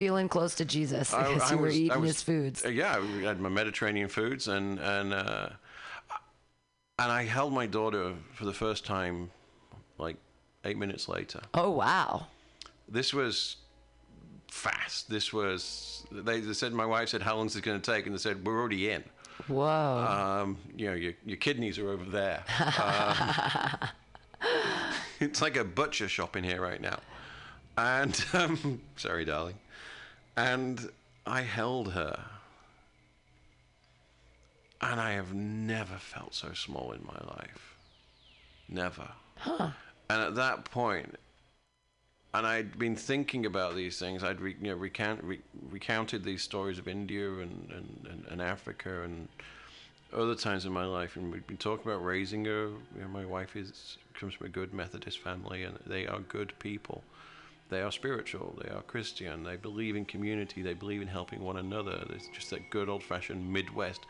feeling close to Jesus I- as I you were was- I eating was- his foods. Yeah, we had my Mediterranean foods, and and uh, and I held my daughter for the first time, like eight minutes later. Oh wow. This was fast. This was they, they said my wife said how long is it going to take, and they said we're already in. Whoa. Um, you know, your your kidneys are over there. Um, it's like a butcher shop in here right now. And um, sorry, darling. And I held her. And I have never felt so small in my life. Never. And at that point, and I'd been thinking about these things. I'd re, you know, recount, re, recounted these stories of India and, and, and, and Africa and other times in my life, and we've been talking about raising her. You know, my wife is comes from a good Methodist family, and they are good people. They are spiritual. They are Christian. They believe in community. They believe in helping one another. There's just that good old-fashioned Midwest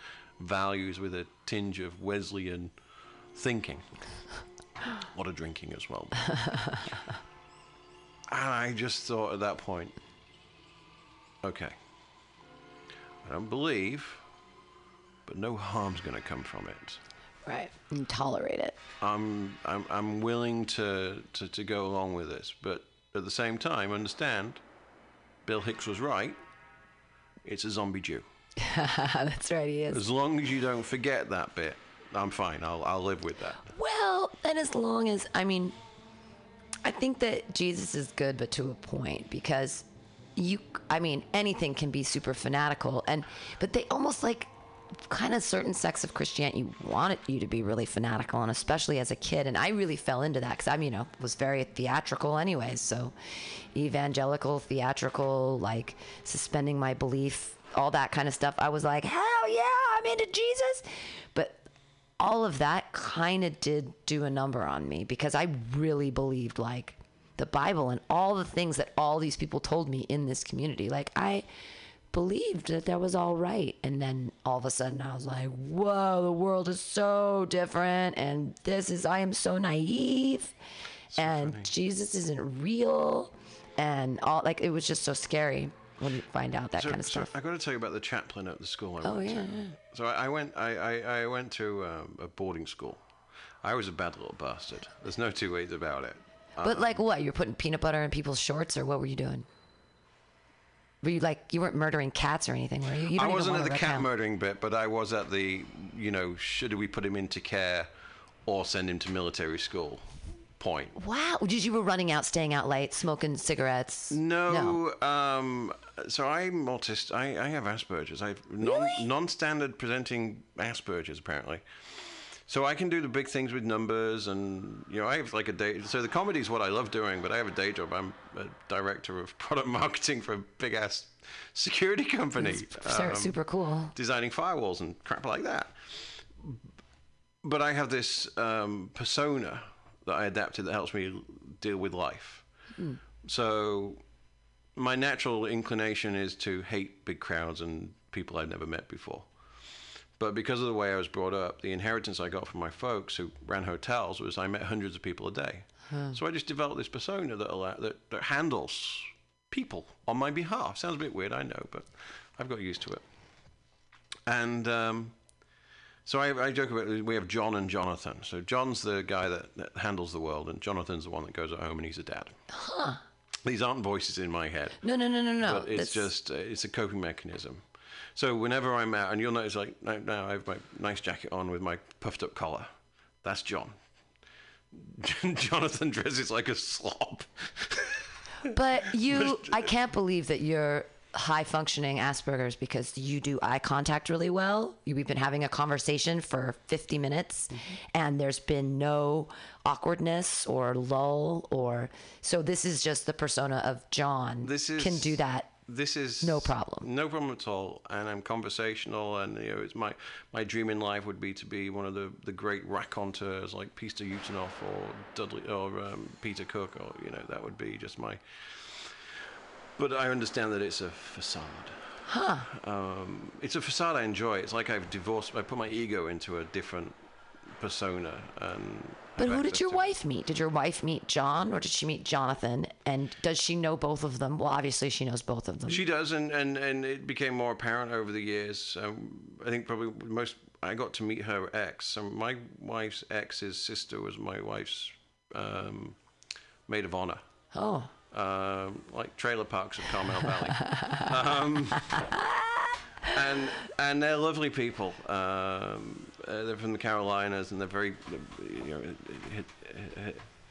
values with a tinge of Wesleyan thinking. what A drinking as well. and I just thought at that point, okay, I don't believe, but no harm's going to come from it. right. You tolerate it. I'm I'm I'm willing to, to, to go along with this, but at the same time, understand, Bill Hicks was right. It's a zombie Jew. That's right. He is. As long as you don't forget that bit, I'm fine. I'll I'll live with that. Well, and as long as I mean, I think that Jesus is good, but to a point because you. I mean, anything can be super fanatical, and but they almost like kind of certain sects of Christianity wanted you to be really fanatical, and especially as a kid. And I really fell into that because I'm, you know, was very theatrical anyways. So evangelical, theatrical, like suspending my belief, all that kind of stuff. I was like, hell yeah, I'm into Jesus. But all of that kind of did do a number on me because I really believed like the Bible and all the things that all these people told me in this community. Like I believed that that was all right. And then all of a sudden I was like, whoa, the world is so different. And this is, I am so naive. and Jesus isn't real. And all, like, it was just so scary when you find out that So, kind of so stuff. I got to tell you about the chaplain at the school I Oh, went yeah, to. So I, I went. I, I, I went to um, a boarding school. I was a bad little bastard. There's no two ways about it. But like what? You're putting peanut butter in people's shorts, or what were you doing? Were you like you weren't murdering cats or anything, were you? you I wasn't at the cat murdering bit, but I was at the, you know, should we put him into care or send him to military school point. Wow, did you were running out, staying out late, smoking cigarettes? No, um, so I'm autistic. I, I have Asperger's. I have non, Really? non-standard presenting Asperger's apparently. So I can do the big things with numbers, and you know, I have like a day. So the comedy is what I love doing, but I have a day job. I'm a director of product marketing for a big ass security company, Super, um, super cool. designing firewalls and crap like that. But I have this um, persona that I adapted that helps me deal with life. So my natural inclination is to hate big crowds and people I've never met before. But because of the way I was brought up, the inheritance I got from my folks who ran hotels was I met hundreds of people a day. So I just developed this persona that, allow, that that handles people on my behalf. Sounds a bit weird, I know, but I've got used to it. And um, so I, I joke about we have John and Jonathan. So John's the guy that, that handles the world, and Jonathan's the one that goes at home and he's a dad. These aren't voices in my head No, no, no, no, no. but it's That's- just uh, it's a coping mechanism. So whenever I'm out, and you'll notice, like now, now I have my nice jacket on with my puffed up collar. That's John. Jonathan dresses like a slob. But you, I can't believe that you're high functioning Asperger's because you do eye contact really well. We've been having a conversation for 50 minutes Mm-hmm. and there's been no awkwardness or lull or so this is just the persona of John This is can do that. This is No problem. No problem at all. And I'm conversational, and you know, it's my my dream in life would be to be one of the, the great raconteurs like Peter Ustinov or Dudley or um, Peter Cook, or you know, that would be just my. But I understand that it's a facade. Um, it's a facade I enjoy. It's like I've divorced. I put my ego into a different persona. And But who did your wife meet? Did your wife meet John or did she meet Jonathan? And does she know both of them? Well, obviously she knows both of them. She does, and, and, and it became more apparent over the years. Um, I think probably most I got to meet her ex. Um, my wife's ex's sister was my wife's um, maid of honor, oh, um, like trailer parks of Carmel Valley. um, and and they're lovely people. Um, uh, they're from the Carolinas, and they're very, you know,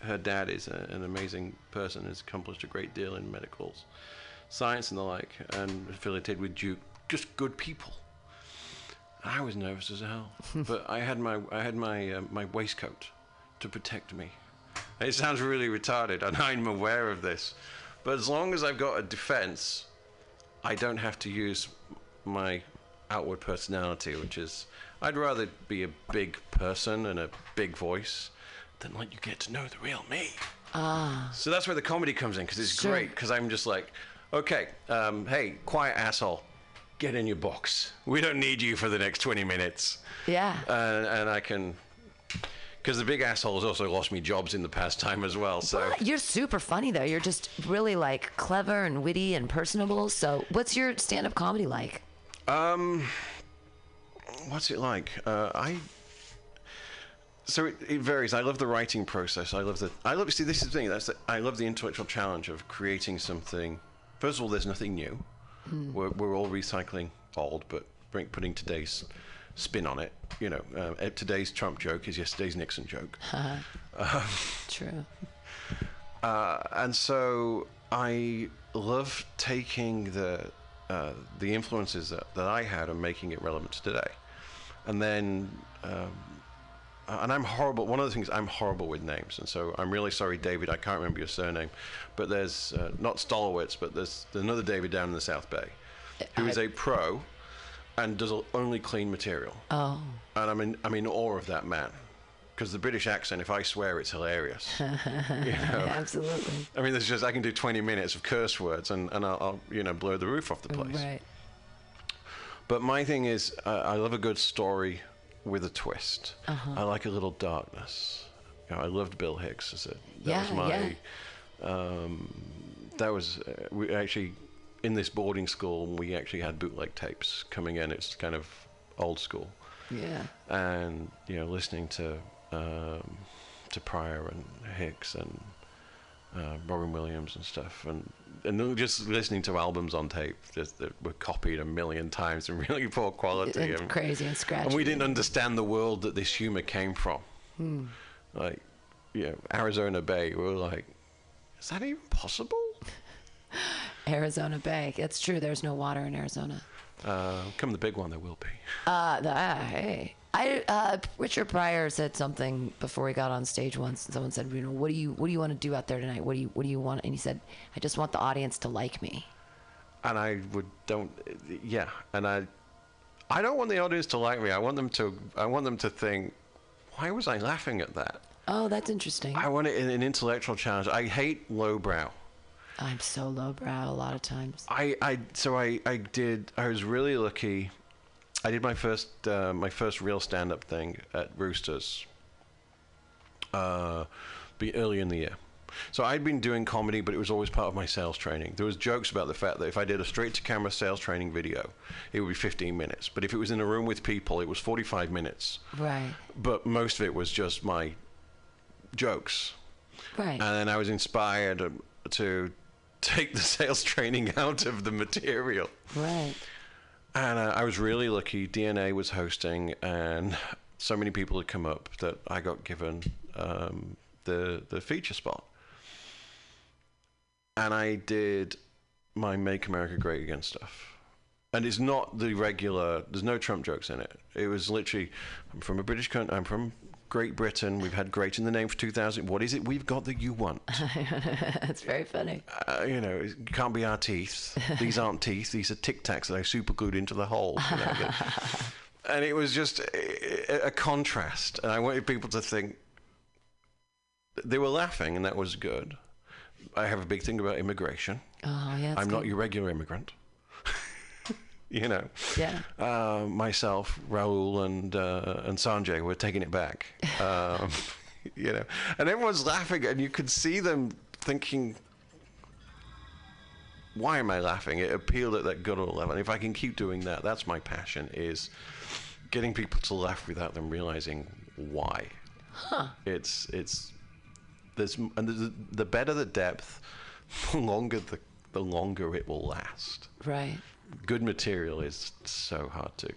her, dad is a, an amazing person. Has accomplished a great deal in medicals, science and the like, and affiliated with Duke. Just good people. I was nervous as hell, but I had my I had my uh, my waistcoat to protect me. It sounds really retarded, and I'm aware of this. But as long as I've got a defense, I don't have to use my outward personality, which is I'd rather be a big person and a big voice than let you get to know the real me. Ah. So that's where the comedy comes in because it's Sure. great because I'm just like, okay, um, hey, quiet asshole, get in your box. We don't need you for the next 20 minutes. yeah. And, and I can. Because the big asshole has also lost me jobs in the past time as well. So You're super funny though. You're just really like clever and witty and personable. So, what's your stand-up comedy like? Um, what's it like? Uh, I. So it, it varies. I love the writing process. I love the. I love. See, this is the thing. That's. The, I love the intellectual challenge of creating something. First of all, there's nothing new. We're, we're all recycling old, but bring, putting today's spin on it. You know, uh, today's Trump joke is yesterday's Nixon joke. True. Uh, and so I love taking the uh, the influences that, that I had and making it relevant to today. And then, um, and I'm horrible. One of the things I'm horrible with names, and so I'm really sorry, David. I can't remember your surname, but there's uh, not Stolowitz, but there's, there's another David down in the South Bay, who is a pro and does only clean material. Oh, And I'm in, I'm in awe of that man. Because the British accent, if I swear, it's hilarious. you know? absolutely. I mean, there's just I can do 20 minutes of curse words and, and I'll, I'll you know blow the roof off the place. Right. But my thing is, uh, I love a good story with a twist. I like a little darkness. You know, I loved Bill Hicks as a that Yeah, was my yeah. um, that was uh, we actually in this boarding school we actually had bootleg tapes coming in. It's kind of old school Yeah. and you know listening to um, to Pryor and Hicks and uh, Robin Williams and stuff, and and just listening to albums on tape just that were copied a million times in really poor quality, And and, crazy and scratchy. and we didn't understand the world that this humor came from. Like, you know, Arizona Bay, we were like, is that even possible? Arizona Bay. It's true. There's no water in Arizona. Uh, come the big one, there will be. Uh, the, ah, hey. I uh, Richard Pryor said something before he got on stage once, and someone said, "You know, what do you what do you want to do out there tonight? What do you what do you want?" And he said, "I just want the audience to like me." and I would don't yeah and I I don't want the audience to like me I want them to I want them to think why was I laughing at that Oh, that's interesting. I want it in an intellectual challenge I hate lowbrow I'm so lowbrow a lot of times. I I so I I did I was really lucky I did my first uh, my first real stand up thing at Roosters uh be early in the year so I'd been doing comedy, but it was always part of my sales training. There was jokes about the fact that if I did a straight to camera sales training video, it would be 15 minutes. But if it was in a room with people, it was 45 minutes. Right. But most of it was just my jokes. Right. And then I was inspired um, to take the sales training out of the material. right. And uh, I was really lucky. DNA was hosting, and so many people had come up that I got given um, the the feature spot. And I did my "Make America Great Again" stuff. And it's not the regular. There's no Trump jokes in it. It was literally, I'm from a British country. I'm from Great Britain. We've had "great" in the name for 2,000. What is it we've got that you want? that's very funny. uh, you know, it can't be our teeth. These aren't teeth. These are Tic Tacs that I super glued into the hole. You know, and it was just a, a contrast. And I wanted people to think they were laughing, and that was good. I have a big thing about immigration. Oh, yeah. I'm not good. your regular immigrant. You know. Yeah. Uh, myself, Raul, and uh, and Sanjay were taking it back. Um, you know, and everyone's laughing, and you could see them thinking, "Why am I laughing?" It appealed at that guttural level. And if I can keep doing that, that's my passion: is getting people to laugh without them realizing why. Huh. It's it's there's and the, the better the depth, the longer the the longer it will last. Right. Good material is so hard to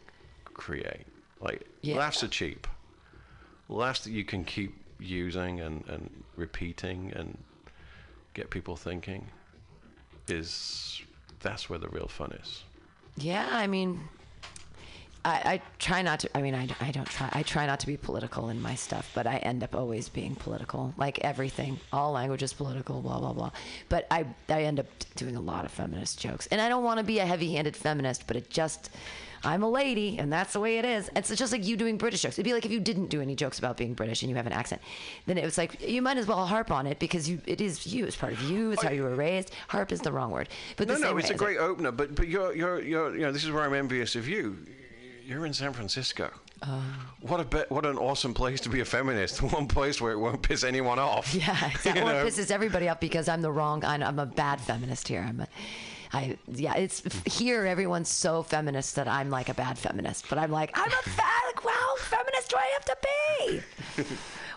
create. Like Yeah. laughs are cheap. Laughs that you can keep using and, and repeating and get people thinking is that's where the real fun is. Yeah, I mean, I, I try not to. I mean, I, I don't try. I try not to be political in my stuff, but I end up always being political. Like everything, all language is political. Blah blah blah. But I I end up doing a lot of feminist jokes, and I don't want to be a heavy-handed feminist, but it just. I'm a lady, and that's the way it is. It's just like you doing British jokes. It'd be like if you didn't do any jokes about being British and you have an accent, then it was like you might as well harp on it because you it is you. It's part of you. It's how you were raised. Harp is the wrong word, but No, the no, it's a great opener, but but you're you're you're you know this is where I'm envious of you. You're in San Francisco. Uh. what a be- what an awesome place to be a feminist. One place where it won't piss anyone off. Yeah, exactly. Well, it pisses everybody off because I'm the wrong. I'm, I'm a bad feminist here. I'm a, I yeah. It's here. Everyone's so feminist that I'm like a bad feminist. But I'm like I'm a bad. Well, feminist do I have to be?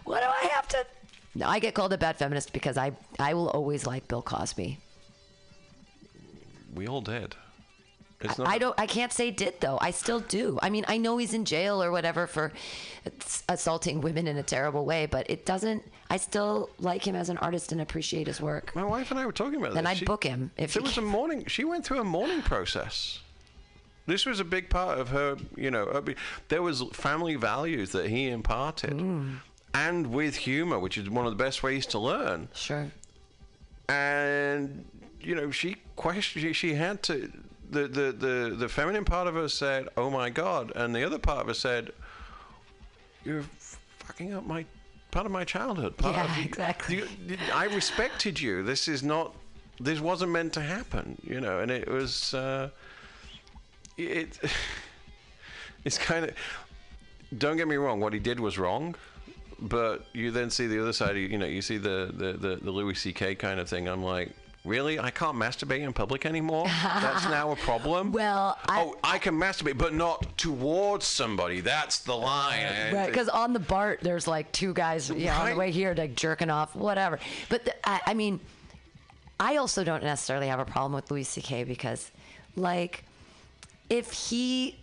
what do I have to? No, I get called a bad feminist because I I will always like Bill Cosby. We all did. It's not I don't. I can't say did though. I still do. I mean, I know he's in jail or whatever for assaulting women in a terrible way, but it doesn't. I still like him as an artist and appreciate his work. My wife and I were talking about Then this. I'd She- book him if there he was a mourning. She went through a mourning process. This was a big part of her. You know, there was family values that he imparted, Mm. and with humor, which is one of the best ways to learn. Sure. and you know she questioned she, she had to the, the the the feminine part of her said oh my god and the other part of her said you're fucking up my part of my childhood. Part Yeah, of, exactly. you- i respected you. This is not this wasn't meant to happen you know and it was uh it it's kind of don't get me wrong what he did was wrong but you then see the other side you know you see the the the, the louis ck kind of thing i'm like really? I can't masturbate in public anymore? That's now a problem? Well, I- oh i can masturbate but not towards somebody. That's the line. Right, because on the BART, there's like two guys, you know, on the way here, like jerking off, whatever. But the, I, I mean, I also don't necessarily have a problem with Louis C.K. because, like, if he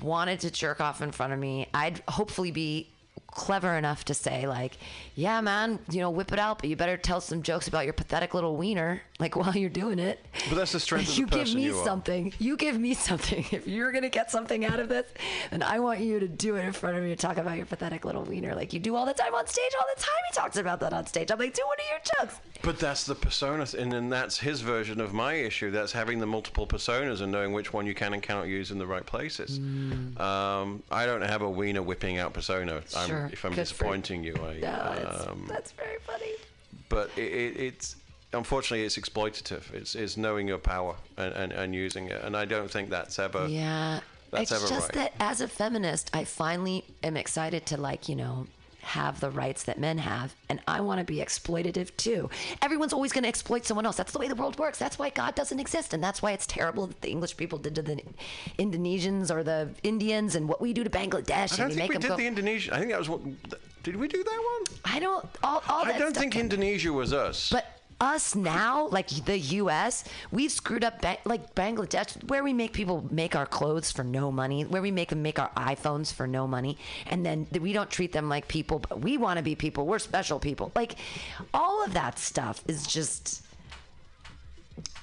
wanted to jerk off in front of me, I'd hopefully be clever enough to say like yeah man you know whip it out but you better tell some jokes about your pathetic little wiener like while you're doing it. But that's the strength of the you give me you something. You give me something. If you're gonna get something out of this then i want you to do it in front of me and talk about your pathetic little wiener. Like you do all the time on stage all the time he talks about that on stage. I'm like do one of your jokes. But that's the persona, and then that's his version of my issue. That's having the multiple personas and knowing which one you can and cannot use in the right places. Um, I don't have a wiener whipping out persona. I'm, Sure. if I'm Good for you. disappointing you, I. no, it's, um, that's very funny but it, it, it's unfortunately it's exploitative. It's, it's knowing your power and, and, and using it, and I don't think that's ever. Yeah. That's it's just right. that as a feminist, I finally am excited to like, you know, have the rights that men have and I want to be exploitative too. Everyone's always going to exploit someone else. That's the way the world works. That's why God doesn't exist and that's why it's terrible that the English people did to the Indonesians or the Indians and what we do to Bangladesh I don't think we did go the Indonesian. I think that was what. Did we do that one? I don't all, all I don't think Indonesia was us. But us now, like the U.S., we've screwed up ba- like Bangladesh, where we make people make our clothes for no money, where we make them make our iPhones for no money, and then we don't treat them like people, but we want to be people. We're special people. Like all of that stuff is just.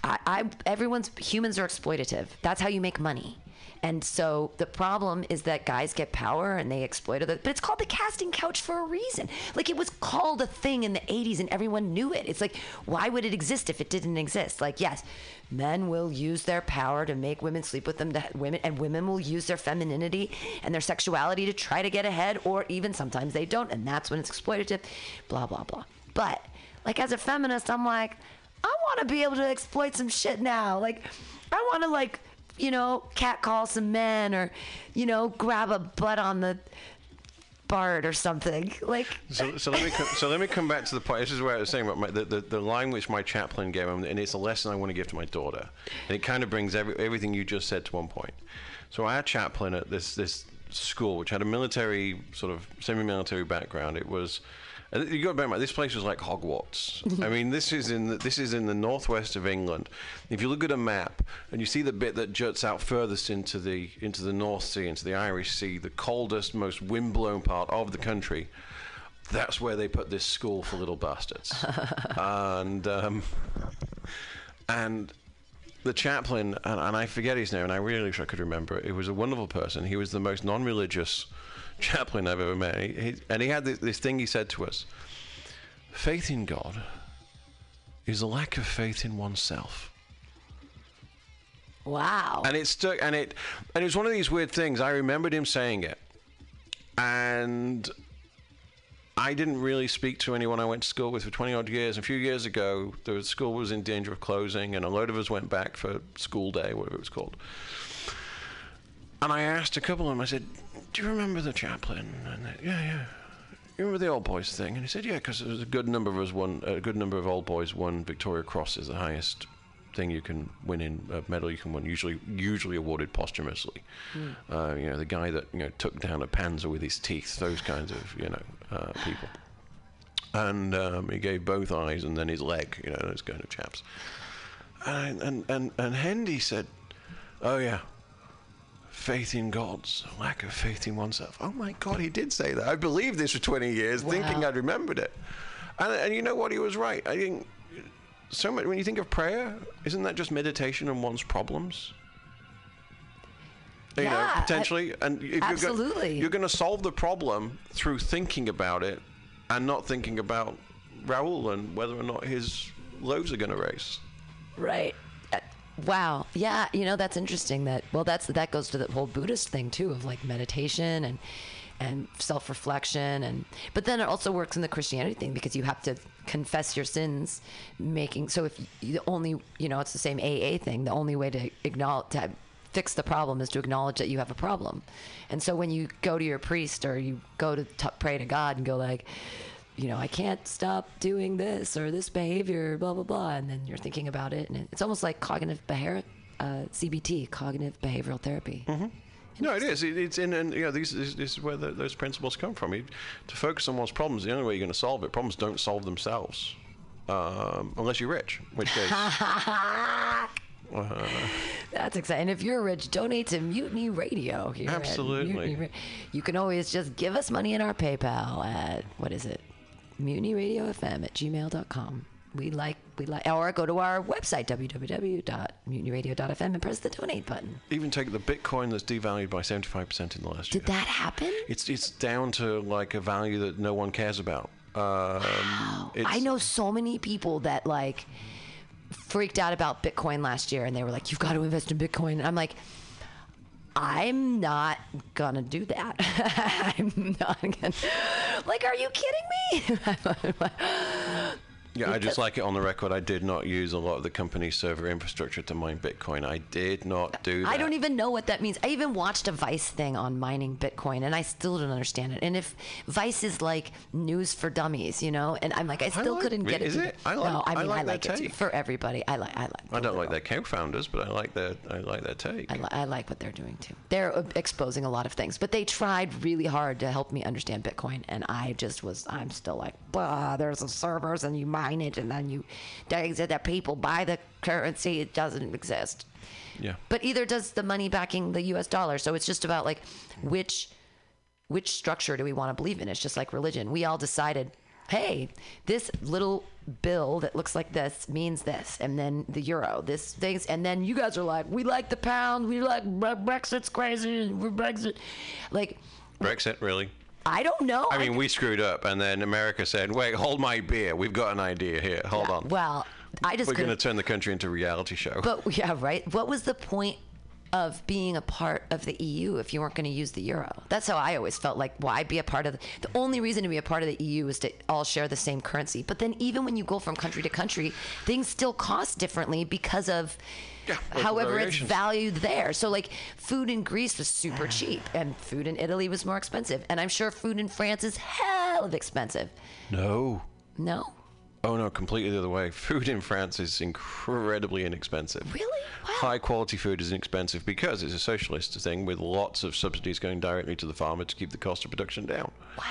I, I everyone's humans are exploitative. That's how you make money. And so the problem is that guys get power and they exploit it. But it's called the casting couch for a reason. Like it was called a thing in the 80s and everyone knew it. It's like, why would it exist if it didn't exist? Like, yes, men will use their power to make women sleep with them, to women, and women will use their femininity and their sexuality to try to get ahead, or even sometimes they don't. And that's when it's exploitative, blah, blah, blah. But like as a feminist, I'm like, I want to be able to exploit some shit now. Like, I want to like you know, catcall some men or, you know, grab a butt on the BART or something. Like, So, so let me so let me come back to the point. This is where I was saying about my, the, the, the line which my chaplain gave him, and it's a lesson I want to give to my daughter, and it kind of brings every, everything you just said to one point. So our chaplain at this this school which had a military sort of semi-military background. It was. And you got to bear in mind, this place was like Hogwarts. I mean, this is in the, this is in the northwest of England. If you look at a map and you see the bit that juts out furthest into the into the North Sea, into the Irish Sea, the coldest, most windblown part of the country, that's where they put this school for little bastards. and um, and the chaplain, and, and I forget his name, and I really wish I could remember it. He was a wonderful person. He was the most non-religious chaplain I've ever met. He, he, and he had this, this thing he said to us: "Faith in God is a lack of faith in oneself." wow. and it stuck and it and it was one of these weird things i remembered him saying it and i didn't really speak to anyone i went to school with for 20 odd years a few years ago the school was in danger of closing and a load of us went back for school day whatever it was called and i asked a couple of them i said do you remember the chaplain and they, yeah yeah you remember the old boys thing? And he said, yeah, because there was a good number of us won, a good number of old boys won Victoria Cross is the highest thing you can win in a medal you can win, usually usually awarded posthumously. Uh, you know, the guy that you know took down a panzer with his teeth, those kinds of you know uh, people. And um, he gave both eyes and then his leg, you know, those kind of chaps. And and and, and Hendy said, "Oh yeah." Faith in God's a lack of faith in oneself. Oh my God, he did say that. I believed this for 20 years, thinking I'd remembered it. And, and you know what? He was right. I think so much when you think of prayer, isn't that just meditation on one's problems? You Yeah, know, I- potentially, and if You're Absolutely. you're going to solve the problem through thinking about it, and not thinking about Raoul and whether or not his loaves are going to race. Right. Wow. Yeah. You know, that's interesting. That well, that's that goes to the whole Buddhist thing too of like meditation and and self reflection and but then it also works in the Christianity thing because you have to confess your sins, making so if you, the only you know it's the same AA thing. The only way to acknowledge to fix the problem is to acknowledge that you have a problem, and so when you go to your priest or you go to t- pray to God and go like you know, I can't stop doing this or this behavior, blah blah blah, and then you're thinking about it, and it's almost like cognitive behavior, uh, CBT, cognitive behavioral therapy. No, it is. It, it's in, and you know, these, this, this is where the, those principles come from. You, to focus on one's problems, the only way you're going to solve it. Problems don't solve themselves, um, unless you're rich, which case. That's exciting. And if you're rich, donate to Mutiny Radio Absolutely. Mutiny Ra- you can always just give us money in our PayPal at what is it? MutinyRadioFM at gmail.com. We like we like or go to our website www.mutinyradio.fm and press the donate button. Even take the Bitcoin that's devalued by 75% in the last Did year. Did that happen? It's it's down to like a value that no one cares about. Um, it's, I know so many people that like freaked out about Bitcoin last year and they were like, you've got to invest in Bitcoin. And I'm like, I'm not gonna do that. I'm not gonna. Like, are you kidding me? Yeah, I just like it on the record. I did not use a lot of the company's server infrastructure to mine Bitcoin. I did not do that. I don't even know what that means. I even watched a Vice thing on mining Bitcoin, and I still don't understand it. And if Vice is like news for dummies, you know, and I'm like, I still like- couldn't get is it. it? I like- no, I I mean, like I like it too. for everybody. I like. I like. I don't like their co-founders, but I like their I like their take. I, li- I like what they're doing too. They're uh, exposing a lot of things, but they tried really hard to help me understand Bitcoin, and I just was. I'm still like, bah, there's the servers, and you mine it, and then you, they said that people buy the currency. It doesn't exist. yeah. But either does the money backing the U.S. dollar. So it's just about like which which structure do we want to believe in? It's just like religion. We all decided, hey, this little bill that looks like this means this, and then the euro, this things, and then you guys are like, we like the pound, we like Brexit's crazy, we're Brexit, like. Brexit, really? I don't know. I mean, we screwed up, and then America said, "Wait, hold my beer. We've got an idea here. Hold on. Well, I just We're going to turn the country into a reality show." But yeah, right. What was the point of being a part of the EU if you weren't going to use the euro. That's how I always felt like why be a part of the, the only reason to be a part of the EU is to all share the same currency. But then even when you go from country to country, things still cost differently because of Yeah, however it's variations. valued there. So like food in Greece was super cheap and food in Italy was more expensive. And I'm sure food in France is hell of expensive. No. No? Oh no, completely the other way. Food in France is incredibly inexpensive. Really? Wow. High quality food is inexpensive because it's a socialist thing with lots of subsidies going directly to the farmer to keep the cost of production down. Wow.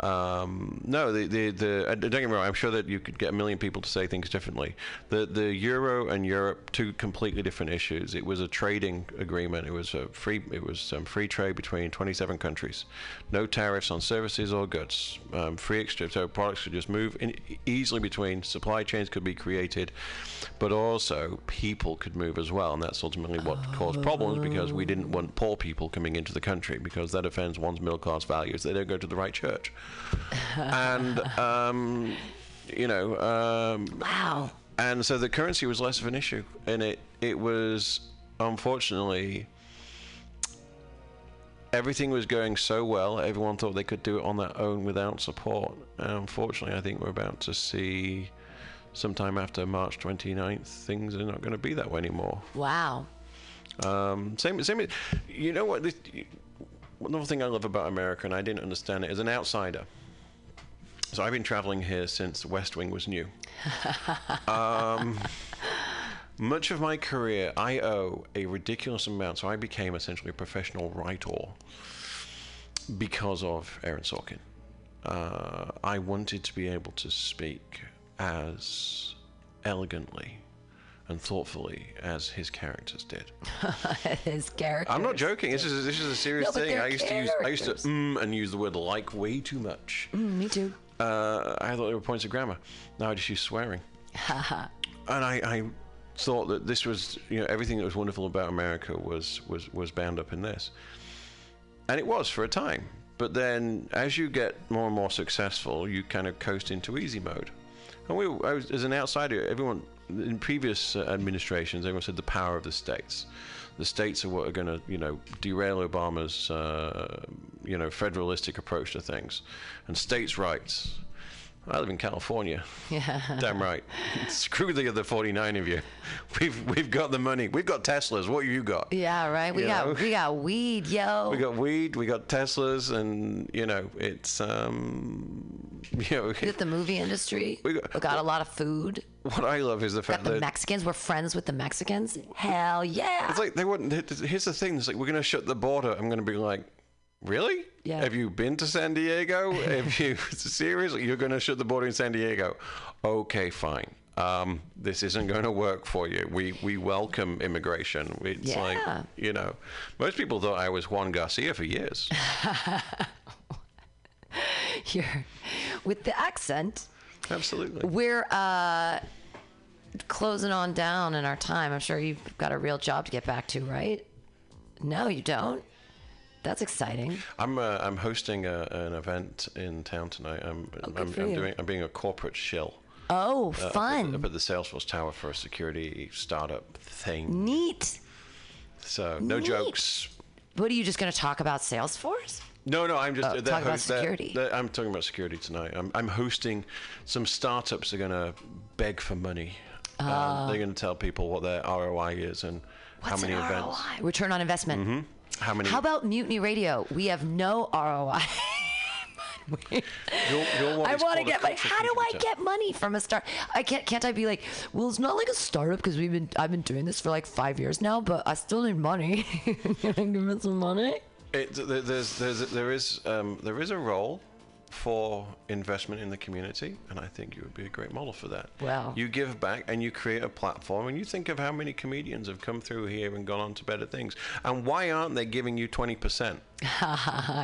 Um, no, the, the, the, uh, don't get me wrong, I'm sure that you could get a million people to say things differently. The, the euro and Europe, two completely different issues. It was a trading agreement. It was a free, it was um, free trade between 27 countries. No tariffs on services or goods. Um, free exchange, so products could just move in, easily between, supply chains could be created, but also people could move as well. And that's ultimately what caused problems because we didn't want poor people coming into the country because that offends one's middle class values. They don't go to the right church and um, you know, um, Wow. and so the currency was less of an issue, and it it was unfortunately everything was going so well. Everyone thought they could do it on their own without support. And unfortunately, I think we're about to see. Sometime after March 29th, things are not going to be that way anymore. Wow. Um, same, same. You know what? This, another thing I love about America, and I didn't understand it as an outsider. So I've been traveling here since West Wing was new. um, much of my career, I owe a ridiculous amount. So I became essentially a professional writer because of Aaron Sorkin. Uh, I wanted to be able to speak as elegantly and thoughtfully as his characters did. His character. I'm not joking. This is this is a serious No, but thing. I used to use I used to characters. mm and use the word like way too much. me too. Uh, I thought they were points of grammar. Now I just use swearing. and I, I thought that this was you know everything that was wonderful about America was was was bound up in this, and it was for a time. But then, as you get more and more successful, you kind of coast into easy mode. And we, I was, as an outsider, everyone in previous uh, administrations, everyone said the power of the states. The states are what are going to, you know, derail Obama's, uh, you know, federalistic approach to things, and states' rights. I live in California. Yeah. Damn right. Screw the other 49 of you. We've we've got the money. We've got Teslas. What you got? Yeah, right. We You got know? we got weed, yo. We got weed. We got Teslas, and you know it's um, you know We got the movie industry. We We got- got, a lot of food. what I love is the fact that the Mexicans. We're friends with the Mexicans. Hell yeah. it's like they wouldn't. Here's the thing. It's like we're gonna shut the border. I'm gonna be like. Really? Yeah. Have you been to San Diego? Have you seriously? You're going to shut the border in San Diego? Okay, fine. Um, this isn't going to work for you. We we welcome immigration. It's like you know, most people thought I was Juan Garcia for years. Here, with the accent, Absolutely. we're uh, closing on down in our time. I'm sure you've got a real job to get back to, right? No, you don't. That's exciting. I'm uh, I'm hosting a, an event in town tonight. I'm Oh, I'm, I'm doing I'm being a corporate shill. Oh, uh, up at fun. Up at the Salesforce Tower for a security startup thing. Neat. So no Neat. jokes. What are you just going to talk about Salesforce? No, no, I'm just Oh, that talk about that- security. that- I'm talking about security tonight. I'm, I'm hosting some startups are going to beg for money. um, they're going to tell people what their ROI is and how many an events, ROI? Return on investment. How many. How about Mutiny Radio? We have no ROI. your one I want to get money. How do I get money from a start? I can't. Can't I be like, well, it's not like a startup because we've been. I've been doing this for like five years now, but I still need money. Can I give me some money? It, there's, there's, there is, um, there is a role for investment in the community, and I think you would be a great model for that. Wow. You give back and you create a platform, and you think of how many comedians have come through here and gone on to better things, and why aren't they giving you 20%?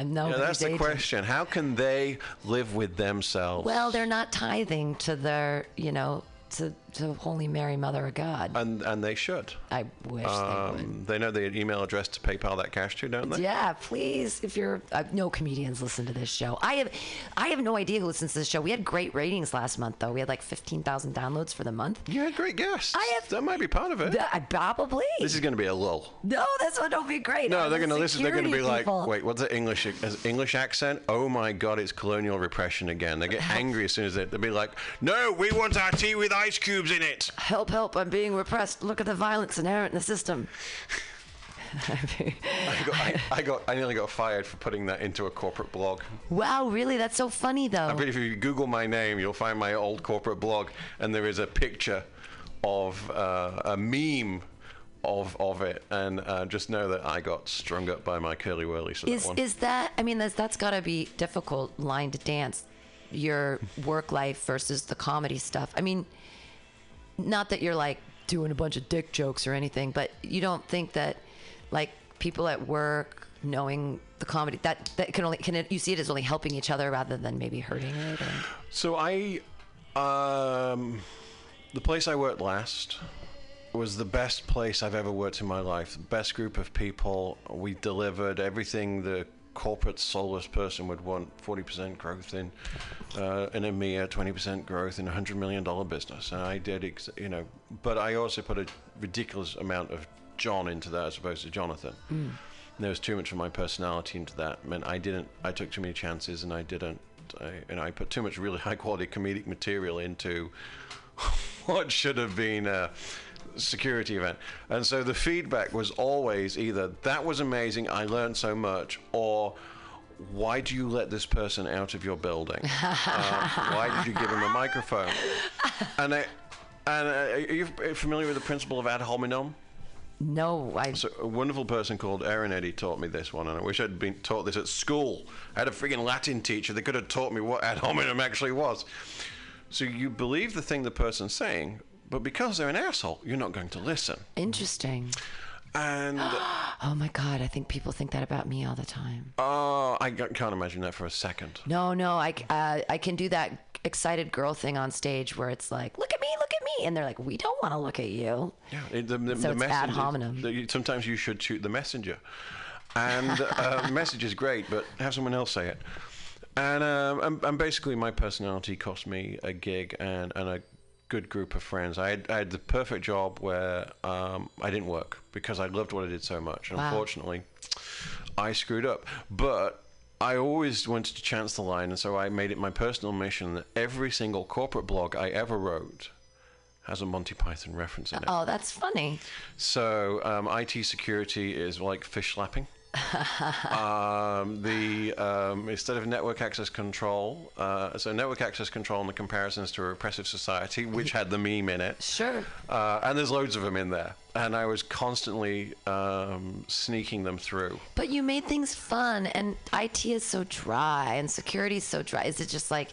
no, Yeah, that's the question. How can they live with themselves? Well, they're not tithing to their, you know, to to Holy Mary, Mother of God. and and they should. I wish they would. Um, they know the email address to PayPal that cash to, don't they? Yeah, please. If you're uh, no comedians listen to this show. I have, I have no idea who listens to this show. We had great ratings last month, though. We had like fifteen thousand downloads for the month. You had great guests. I have- that might be part of it. Th- I probably. this is going to be a lull. no, that's what don't be great. No, I'm they're going to listen. They're going to be security like, wait, what's the English English accent? Oh my God, it's colonial repression again. They get angry as soon as they, they'll be like, no, we want our tea with ice cubes in it. Help, help! I'm being repressed. Look at the violence inherent in the system. I got, I, I got, I nearly got fired for putting that into a corporate blog. wow, really? That's so funny, though. But if you Google my name, you'll find my old corporate blog, and there is a picture of uh, a meme of of it, and uh, just know that I got strung up by my curly whirlies for Is that one. is that? I mean, that's that's got to be difficult line to dance. Your work life versus the comedy stuff. I mean, not that you're like doing a bunch of dick jokes or anything, but you don't think that like people at work knowing the comedy that that can only can it, you see it as only helping each other rather than maybe hurting it. Or, So I, um, the place I worked last was the best place I've ever worked in my life. Best group of people. We delivered everything the corporate soulless person would want 40% growth in uh, in EMEA, 20% growth in a $100 million business. And I did, ex- you know, but I also put a ridiculous amount of John into that as opposed to Jonathan. There was too much of my personality into that. I mean, I didn't, I took too many chances and I didn't, I, and I put too much really high quality comedic material into what should have been a security event. And so the feedback was always either that was amazing, I learned so much, or why do you let this person out of your building? uh, why did you give him a microphone? And I, and uh, are you familiar with the principle of ad hominem? no, I So a wonderful person called Erin Eddy taught me this one, and I wish I'd been taught this at school. I had a freaking Latin teacher that could have taught me what ad hominem actually was. So you believe the thing the person's saying, but because they're an asshole, you're not going to listen. interesting. And Oh my god, I think people think that about me all the time. uh, I can't imagine that for a second. No, no, I, uh, I can do that excited girl thing on stage where it's like, look at me, look at me. And they're like, we don't want to look at you. Yeah, the, the, So the it's ad hominem. sometimes you should shoot the messenger, and uh, message is great, but have someone else say it. And, um, and and basically, my personality cost me a gig and, and a good group of friends. I had, I had the perfect job where um, I didn't work because I loved what I did so much. And Wow. unfortunately, I screwed up. But I always wanted to chance the line, and so I made it my personal mission that every single corporate blog I ever wrote has a Monty Python reference in it. Oh, that's funny. So um, IT security is like fish slapping. um, the um, instead of network access control, uh, so network access control and the comparisons to a repressive society, which had the meme in it. Sure. Uh, and there's loads of them in there, and I was constantly um, sneaking them through. But you made things fun, and IT is so dry, and security is so dry. Is it just like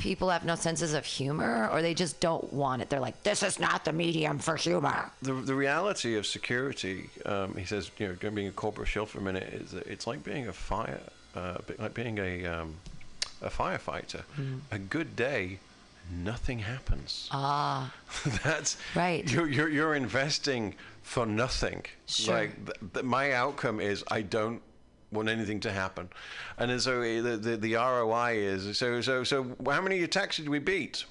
people have no senses of humor, or they just don't want it? They're like, this is not the medium for humor. The, the reality of security, um, he says, you know, being a corporate shell for a minute, is it's like being a fire, uh, like being a um, a firefighter. A good day, nothing happens. Ah, That's Right. You're, you're you're investing for nothing. Sure. Like th- th- my outcome is I don't want anything to happen, and so uh, the, the the ROI is so so so. How many attacks did we beat?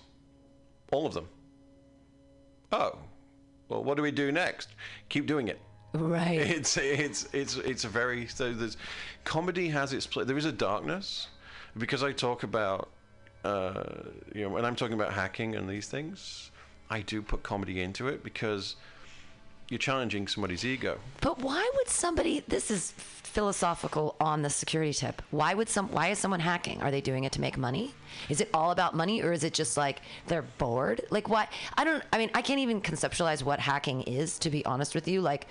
All of them. Oh, well, what do we do next? Keep doing it. right. It's it's it's it's a very so there's comedy has its place. There is a darkness because I talk about uh, you know when I'm talking about hacking and these things, I do put comedy into it because you're challenging somebody's ego. But why would somebody? This is philosophical on the security tip. Why would some? Why is someone hacking? Are they doing it to make money? Is it all about money, or is it just like they're bored? Like what? I don't. I mean, I can't even conceptualize what hacking is. To be honest with you, like.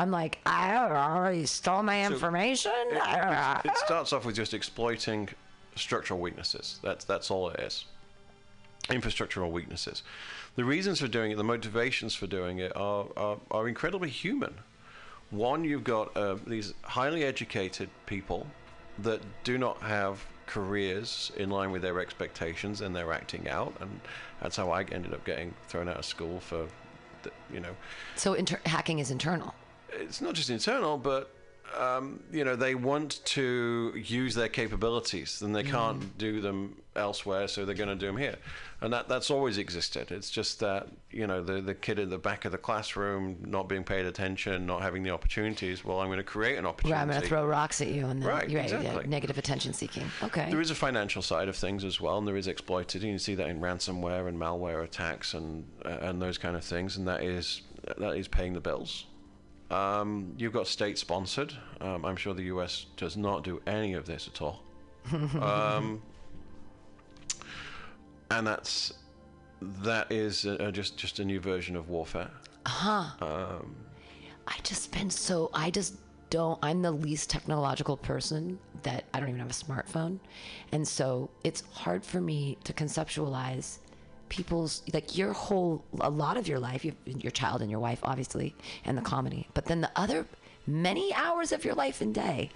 I'm like, I don't you stole my information. I don't. It starts off with just exploiting structural weaknesses. That's that's all it is. Infrastructural weaknesses. The reasons for doing it, the motivations for doing it, are are, are incredibly human. One, you've got uh, these highly educated people that do not have careers in line with their expectations and they're acting out and that's how I ended up getting thrown out of school for the, you know So inter- hacking is internal. it's not just internal, but um, you know they want to use their capabilities, and they can't do them elsewhere, so they're going to do them here, and that that's always existed. It's just that you know the the kid at the back of the classroom not being paid attention, not having the opportunities. Well, I'm going to create an opportunity. Right, I'm going to throw rocks at you, and then Right, right, exactly. negative attention seeking. Okay. There is a financial side of things as well, and there is exploited. You can see that in ransomware and malware attacks and uh, and those kind of things, and that is that is paying the bills. Um, you've got state sponsored. Um, I'm sure the U.S. does not do any of this at all, um, and that's that is uh, just just a new version of warfare. I just been so I just don't I'm the least technological person that I don't even have a smartphone. And so it's hard for me to conceptualize people's like your whole a lot of your life, you, your child and your wife obviously and the comedy. But then the other many hours of your life and day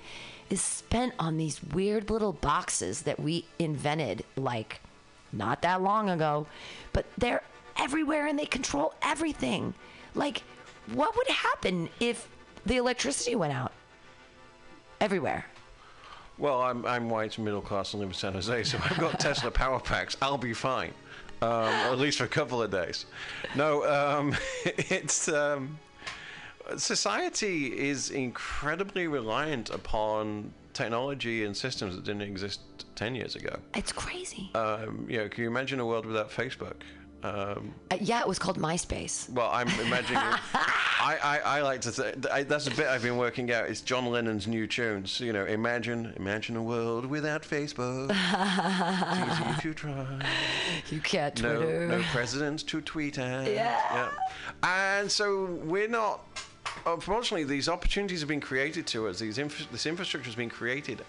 is spent on these weird little boxes that we invented like not that long ago, but they're everywhere and they control everything. Like, what would happen if the electricity went out everywhere? Well, I'm, I'm white, middle class, and live in San Jose, so I've got Tesla power packs. I'll be fine, um, at least for a couple of days. No, um, it's um, society is incredibly reliant upon technology and systems that didn't exist ten years ago. It's crazy. Um, you know, can you imagine a world without Facebook? Um, Uh, yeah, it was called MySpace. well, I'm imagining. I, I, I like to say I, that's a bit I've been working out. It's John Lennon's new tunes. You know, imagine, imagine a world without Facebook. it's easy if you try. You can't No, Twitter. no presidents to tweet at. Yeah. And so we're not. Unfortunately, these opportunities have been created to us. These this infrastructure has been created,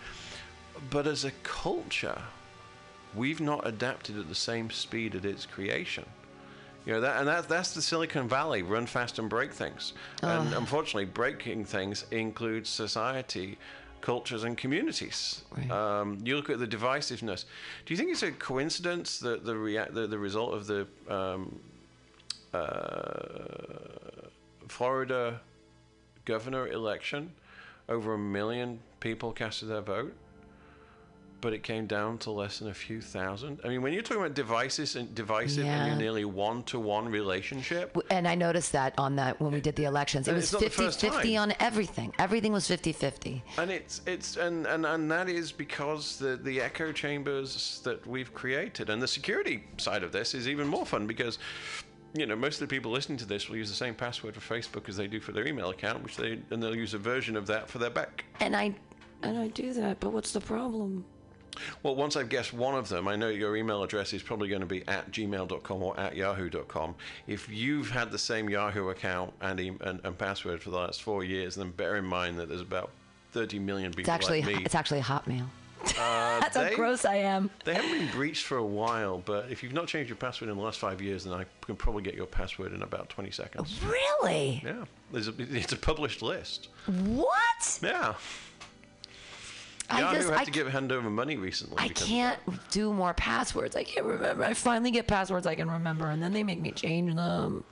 but as a culture, we've not adapted at the same speed at its creation. You know that, and that, that's the Silicon Valley: run fast and break things. And unfortunately, breaking things includes society, cultures, and communities. Right. Um, you look at the divisiveness. Do you think it's a coincidence that the rea- the, the result of the um, uh, Florida governor election, over a million people casted their vote, but it came down to less than a few thousand. I mean, when you're talking about devices and divisive, and Yeah. you're nearly one to one relationship. And I noticed that on that when we did the elections. It was it's not the 50 first 50 time. on everything. Everything was 50 50. And it's it's and, and, and that is because the the echo chambers that we've created and the security side of this is even more fun because you know most of the people listening to this will use the same password for Facebook as they do for their email account, which they and they'll use a version of that for their back. And I and I do that, but what's the problem? Well, once I've guessed one of them, I know your email address is probably going to be at gmail.com or at yahoo.com. If you've had the same Yahoo account and, and, and password for the last four years, then bear in mind that there's about 30 million people It's actually like me. it's actually Hotmail. Uh, That's they- how gross I am. They haven't been breached for a while, but if you've not changed your password in the last five years, then I can probably get your password in about 20 seconds. Really? Yeah, there's a, it's a published list. What? Yeah. I Yahoo just had I, to give hand over money recently. I can't do more passwords. I can't remember. I finally get passwords I can remember, and then they make me change them.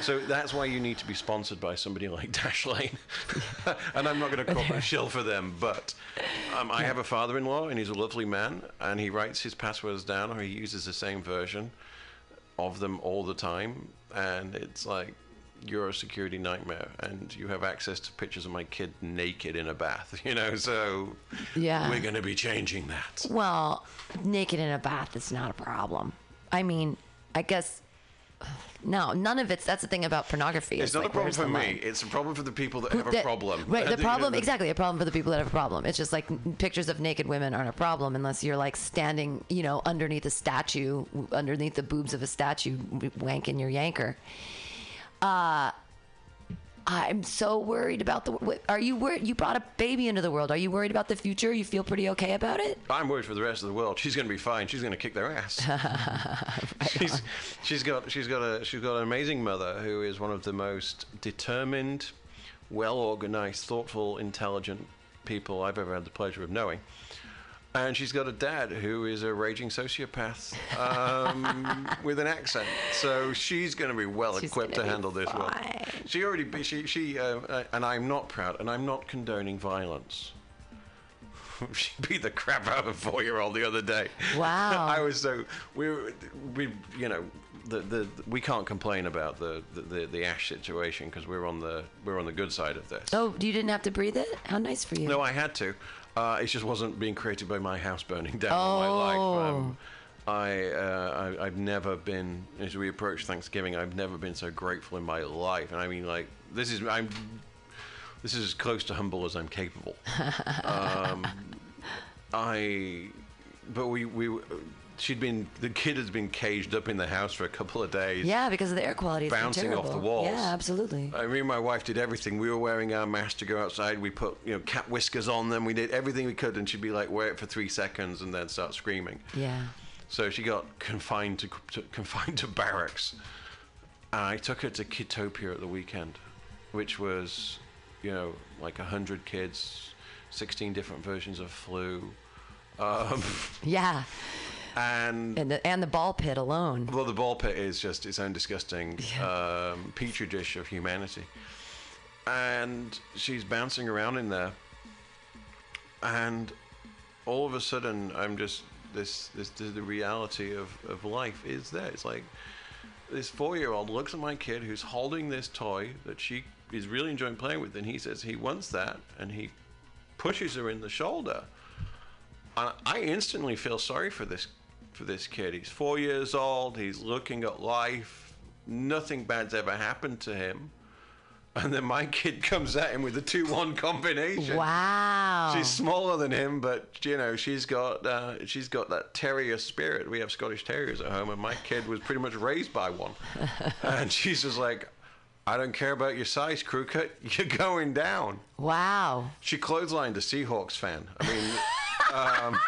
So that's why you need to be sponsored by somebody like Dashlane. and I'm not going to call a shill for them, but um, I have a father-in-law, and he's a lovely man, and he writes his passwords down, or he uses the same version of them all the time, and it's like you're a security nightmare, and you have access to pictures of my kid naked in a bath, you know. So Yeah. we're going to be changing that. Well, naked in a bath is not a problem. I mean, I guess no, none of it's. That's the thing about pornography. It's not like, a problem for me. line? It's a problem for the people that have a problem. Right. The problem, exactly. A problem for the people that have a problem. It's just like n- pictures of naked women aren't a problem unless you're like standing, you know, underneath a statue, w- underneath the boobs of a statue, w- wanking your yanker. Uh, I'm so worried about the. Are you worried? You brought a baby into the world. Are you worried about the future? You feel pretty okay about it? I'm worried for the rest of the world. She's going to be fine. She's going to kick their ass. she's she's got she's got a she's got an amazing mother who is one of the most determined, well organized, thoughtful, intelligent people I've ever had the pleasure of knowing. And she's got a dad who is a raging sociopath um, with an accent. So she's going to be well She's equipped to handle this well. She already, be- she, she, uh, uh, and I'm not proud, and I'm not condoning violence. she beat the crap out of a four-year-old the other day. Wow. I was so we, were, we, you know. The, the, we can't complain about the, the, the, the ash situation because we're on the we're on the good side of this. Oh, you didn't have to breathe it? How nice for you. No, I had to. Uh, it just wasn't being created by my house burning down all my life. Um, I, uh, I I've never been as we approach Thanksgiving. I've never been so grateful in my life, and I mean like this is I'm this is as close to humble as I'm capable. um, I, but we we. She'd been the kid has been caged up in the house for a couple of days. yeah, because of the air quality. Bouncing off the walls. Yeah, absolutely. I mean, my wife did everything. We were wearing our masks to go outside. We put, you know, cat whiskers on them. We did everything we could, and she'd be like, wear it for three seconds, and then start screaming. Yeah. So she got confined to, to confined to barracks. And I took her to Kitopia at the weekend, which was, you know, like a hundred kids, sixteen different versions of flu, um, Yeah. And And the and the ball pit alone. well, the ball pit is just its own disgusting um, petri dish of humanity. And she's bouncing around in there. And all of a sudden, I'm just, this, this, the reality of, of life is there. It's like this four year old looks at my kid who's holding this toy that she is really enjoying playing with, and he says he wants that, and he pushes her in the shoulder. And I instantly feel sorry for this for this kid. He's four years old. He's looking at life. Nothing bad's ever happened to him. And then my kid comes at him with a two-one combination. Wow. She's smaller than him, but you know she's got uh, she's got that terrier spirit. We have Scottish terriers at home, and my kid was pretty much raised by one. and she's just like, I don't care about your size, crew cut. You're going down. wow. She clotheslined a Seahawks fan. I mean, um,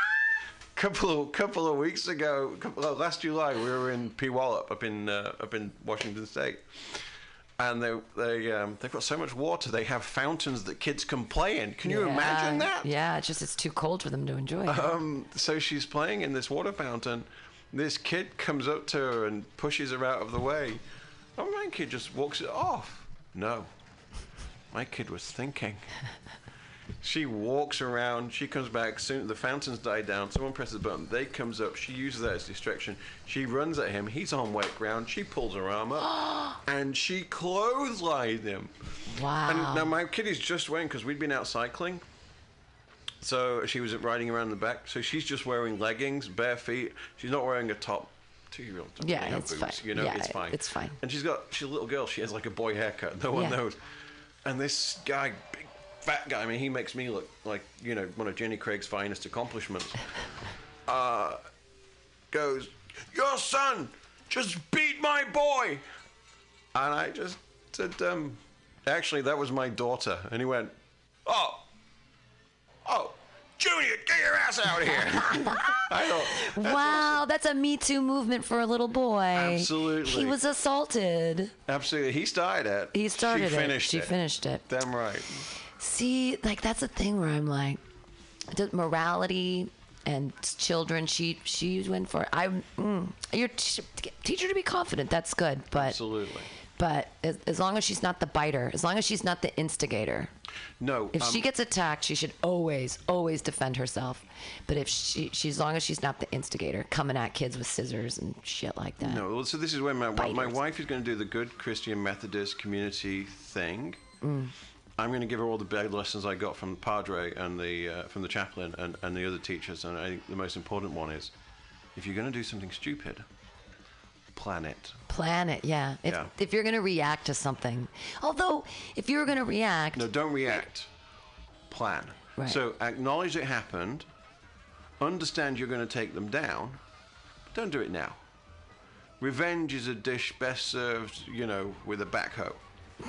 couple of couple of weeks ago, couple, uh, last July, we were in Puyallup, up in uh, up in Washington State, and they they um, they've got so much water. They have fountains that kids can play in. Can you imagine that? Yeah, it's just it's too cold for them to enjoy. Um, so she's playing in this water fountain. This kid comes up to her and pushes her out of the way. Oh, my kid just walks it off. No, my kid was thinking. She walks around. She comes back. Soon the fountains die down. Someone presses a button. They comes up. She uses that as distraction. She runs at him. He's on wet ground. She pulls her arm up, and she clotheslines him. wow. And now my kid is just wearing because we'd been out cycling. So she was riding around the back. So she's just wearing leggings, bare feet. She's not wearing a top. Two-year-old. don't Yeah, it's boots, fine. You know, Yeah, it's fine. it's fine. And she's got. She's a little girl. She has like a boy haircut. No one Yeah. knows. And this guy, fat guy. I mean, he makes me look like you know one of Jenny Craig's finest accomplishments. uh, goes, your son just beat my boy. And I just said, um, actually, that was my daughter. And he went, oh, oh, Junior, get your ass out of here. I thought, wow, that's a Me Too movement for a little boy. Absolutely. He was assaulted. absolutely. He started it. He started she finished it. She it. finished it. Damn right. See, like that's the thing where I'm like, morality and children. She she went for. I mm, your t- teacher to be confident. That's good, but Absolutely. but as, as long as she's not the biter, as long as she's not the instigator. No. If um, she gets attacked, she should always, always defend herself. But if she, she, as long as she's not the instigator, coming at kids with scissors and shit like that. No, well, so this is where my my wife is going to do the good Christian Methodist community thing. Mm. I'm going to give her all the bad lessons I got from the Padre and the uh, from the chaplain and, and the other teachers. And I think the most important one is, if you're going to do something stupid, plan it. Plan it, yeah. If, Yeah. if you're going to react to something, although if you're going to react, No, don't react. Plan. Right. So acknowledge it happened. Understand you're going to take them down. But don't do it now. Revenge is a dish best served, you know, with a backhoe.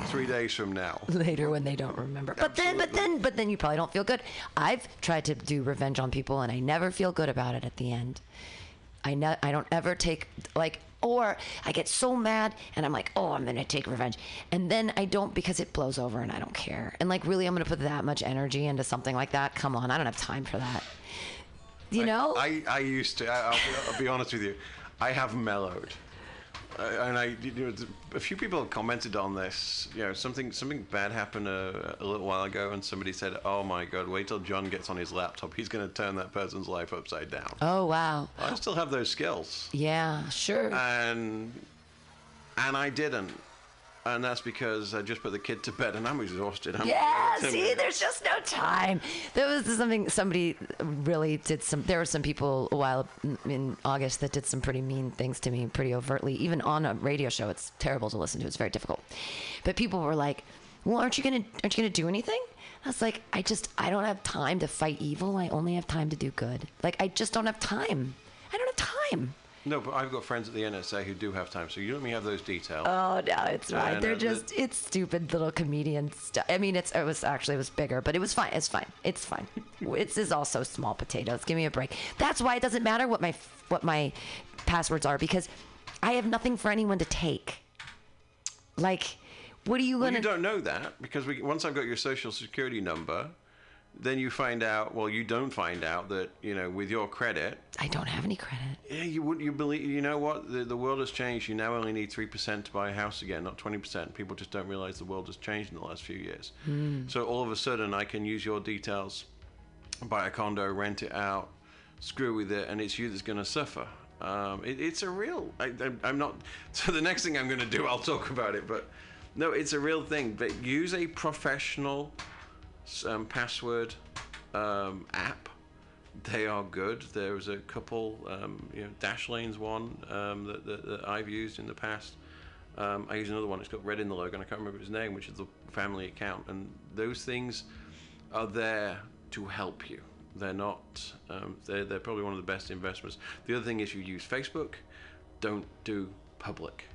Three days from now. later when they don't remember. But then, but then, but then you probably don't feel good. I've tried to do revenge on people, and I never feel good about it at the end. I ne- I don't ever take like, or I get so mad, and I'm like, oh, I'm gonna take revenge, and then I don't because it blows over, and I don't care. And like, really, I'm gonna put that much energy into something like that? Come on, I don't have time for that. you I- know? I, I used to. I, I'll, be- I'll be honest with you. I have mellowed, and I, you know, a few people have commented on this. You know, something something bad happened a, a little while ago, and somebody said, "Oh my God, wait till John gets on his laptop. He's going to turn that person's life upside down." oh wow. I still have those skills, Yeah, sure. and and I didn't. And that's because I just put the kid to bed, and I'm exhausted. I'm Yeah, see, there's just no time. There was something somebody really did some. There were some people a while in August that did some pretty mean things to me, pretty overtly. Even on a radio show, it's terrible to listen to. It's very difficult. But people were like, "Well, aren't you gonna aren't you gonna do anything?" I was like, "I just I don't have time to fight evil. I only have time to do good. Like I just don't have time. I don't have time." No, but I've got friends at the NSA who do have time, so you let me have those details. Oh no, it's fine. They're uh, the- just it's stupid little comedian stuff. I mean, it's it was actually it was bigger, but it was fine. It's fine. It's fine. It's is also small potatoes. Give me a break. That's why it doesn't matter what my what my passwords are because I have nothing for anyone to take. Like, what are you gonna? you don't know that because we, once I've got your social security number, then you find out. Well, you don't find out that you know with your credit. I don't have any credit. Yeah, you wouldn't You believe? You know what? The, the world has changed. You now only need three percent to buy a house again, not twenty percent. People just don't realize the world has changed in the last few years. So all of a sudden, I can use your details, buy a condo, rent it out, screw with it, and it's you that's going to suffer. Um, it, it's a real. I, I, I'm not. So the next thing I'm going to do, I'll talk about it. But no, it's a real thing. But use a professional um, password um, app. They are good. There was a couple, um, you know, Dashlane's one um, that, that, that I've used in the past. Um, I use another one. It's got red in the logo, and I can't remember his name, which is the family account. And those things are there to help you. They're not. Um, they're they're probably one of the best investments. The other thing is you use Facebook. Don't do public.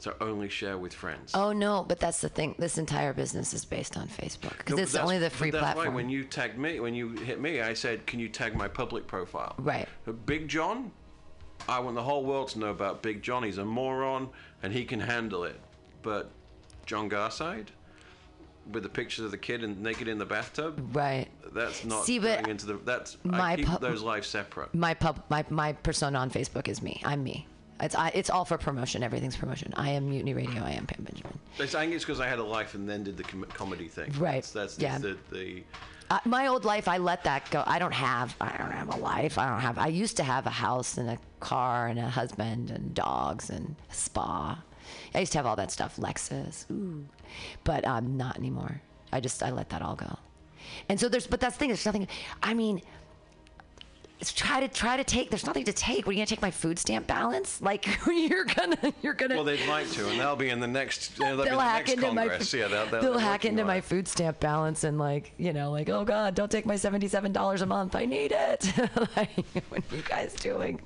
So only share with friends. Oh no, but that's the thing. This entire business is based on Facebook because No, it's only the free that's platform. Why when you tagged me, when you hit me, I said, "Can you tag my public profile?" Right. Big John, I want the whole world to know about Big John. He's a moron, and he can handle it. But John Garside, with the pictures of the kid and naked in the bathtub, right. that's not See, but going into the. That's my I keep pub- those lives separate. my pub my my persona on Facebook is me. I'm me. It's I, it's all for promotion. Everything's promotion. I am Mutiny Radio. I am Pam Benjamin. I think it's because I had a life and then did the com- comedy thing. Right. That's, that's Yeah. the, the Uh, my old life, I let that go. I don't have I don't have a life. I don't have. I used to have a house and a car and a husband and dogs and a spa. I used to have all that stuff. Lexus. Ooh. But um, not anymore. I just I let that all go. And so there's but that's the thing. There's nothing. I mean. Try to try to take. There's nothing to take. What are you gonna take my food stamp balance? Like you're gonna you're gonna. well, they'd like to, and they'll be in the next. They'll, they'll the hack next into my yeah, they'll, they'll, they'll hack into my it. food stamp balance and like you know like oh god don't take my seventy seven dollars a month I need it like what are you guys doing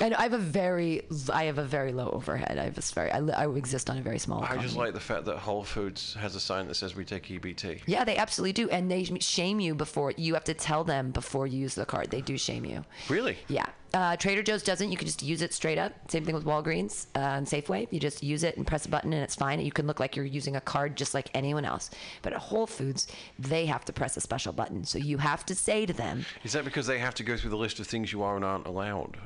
and I have a very I have a very low overhead I have this very I, li- I exist on a very small I just economy. like the fact that Whole Foods has a sign that says we take EBT. yeah they absolutely do and they shame you before you have to tell them before you use the card they do shame you Really? Yeah. Uh, Trader Joe's doesn't. You can just use it straight up. Same thing with Walgreens uh, and Safeway. You just use it and press a button and it's fine. You can look like you're using a card just like anyone else. But at Whole Foods, they have to press a special button. So you have to say to them, Is that because they have to go through the list of things you are and aren't allowed?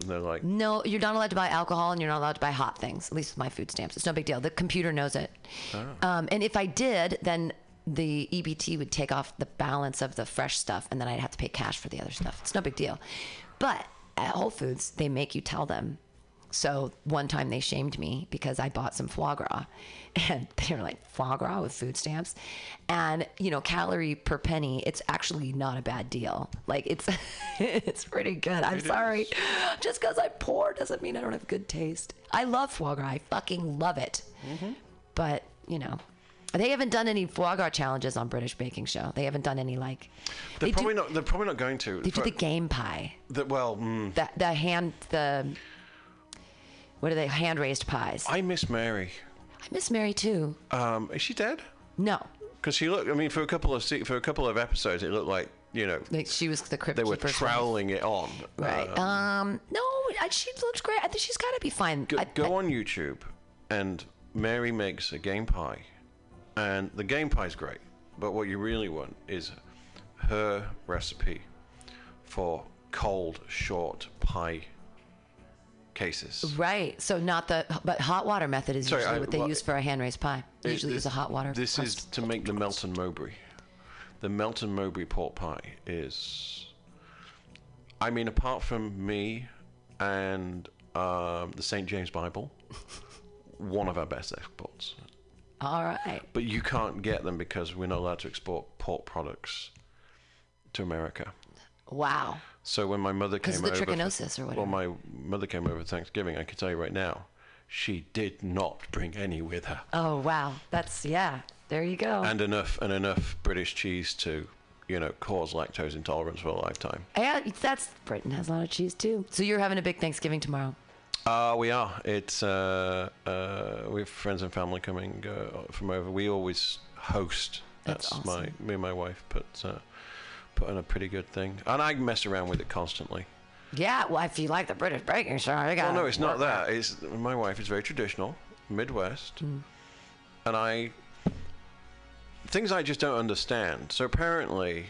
And they're like, no, you're not allowed to buy alcohol and you're not allowed to buy hot things, at least with my food stamps. It's no big deal. The computer knows it. Um, and if I did, then the EBT would take off the balance of the fresh stuff and then I'd have to pay cash for the other stuff. It's no big deal. But at Whole Foods, they make you tell them. So one time they shamed me because I bought some foie gras and they were like, foie gras with food stamps. And, you know, calorie per penny, it's actually not a bad deal. Like it's, it's pretty good. I'm sorry. Just because I'm poor doesn't mean I don't have good taste. I love foie gras. I fucking love it. But, you know, they haven't done any foie gras challenges on British Baking Show. They haven't done any like, they're they probably do, not. They're probably not going to. they do the game pie. the- well, mm, The, the hand, the, what are they? Hand raised pies. I, miss Mary. I miss Mary too. Um, is she dead? No. Because she looked. I mean, for a couple of se- for a couple of episodes, it looked like you know Like she was the crypt they were troweling it on. Right. Uh, Um. No, I, she looks great. I think she's got to be fine. go, I, go I- on YouTube, and Mary makes a game pie, and the game pie is great. But what you really want is her recipe for cold, short pie cases. Right. So not the but hot water method is Sorry, usually I- what they what- use for a hand raised pie. They usually this- use a hot water. This is to make the Melton Mowbray. The Melton Mowbray pork pie is, I mean, apart from me and um, the St. James Bible, one of our best exports. all right. But you can't get them because we're not allowed to export pork products to America. Wow. So when my mother came over, for- trichinosis or Well, my mother came over for Thanksgiving. I can tell you right now, she did not bring any with her. Oh wow. That's yeah. There you go. and enough and enough British cheese to, you know, cause lactose intolerance for a lifetime. yeah, that's Britain has a lot of cheese too. So you're having a big Thanksgiving tomorrow. Uh, we are. It's uh, uh, we have friends and family coming uh, from over. We always host. That's That's, my me and my wife but. uh, put on a pretty good thing, and I mess around with it constantly. Yeah. Well, if you like the British baking show, you got. Well, no, it's not that. It's my wife is very traditional, Midwest, Hmm. and I things I just don't understand. So apparently,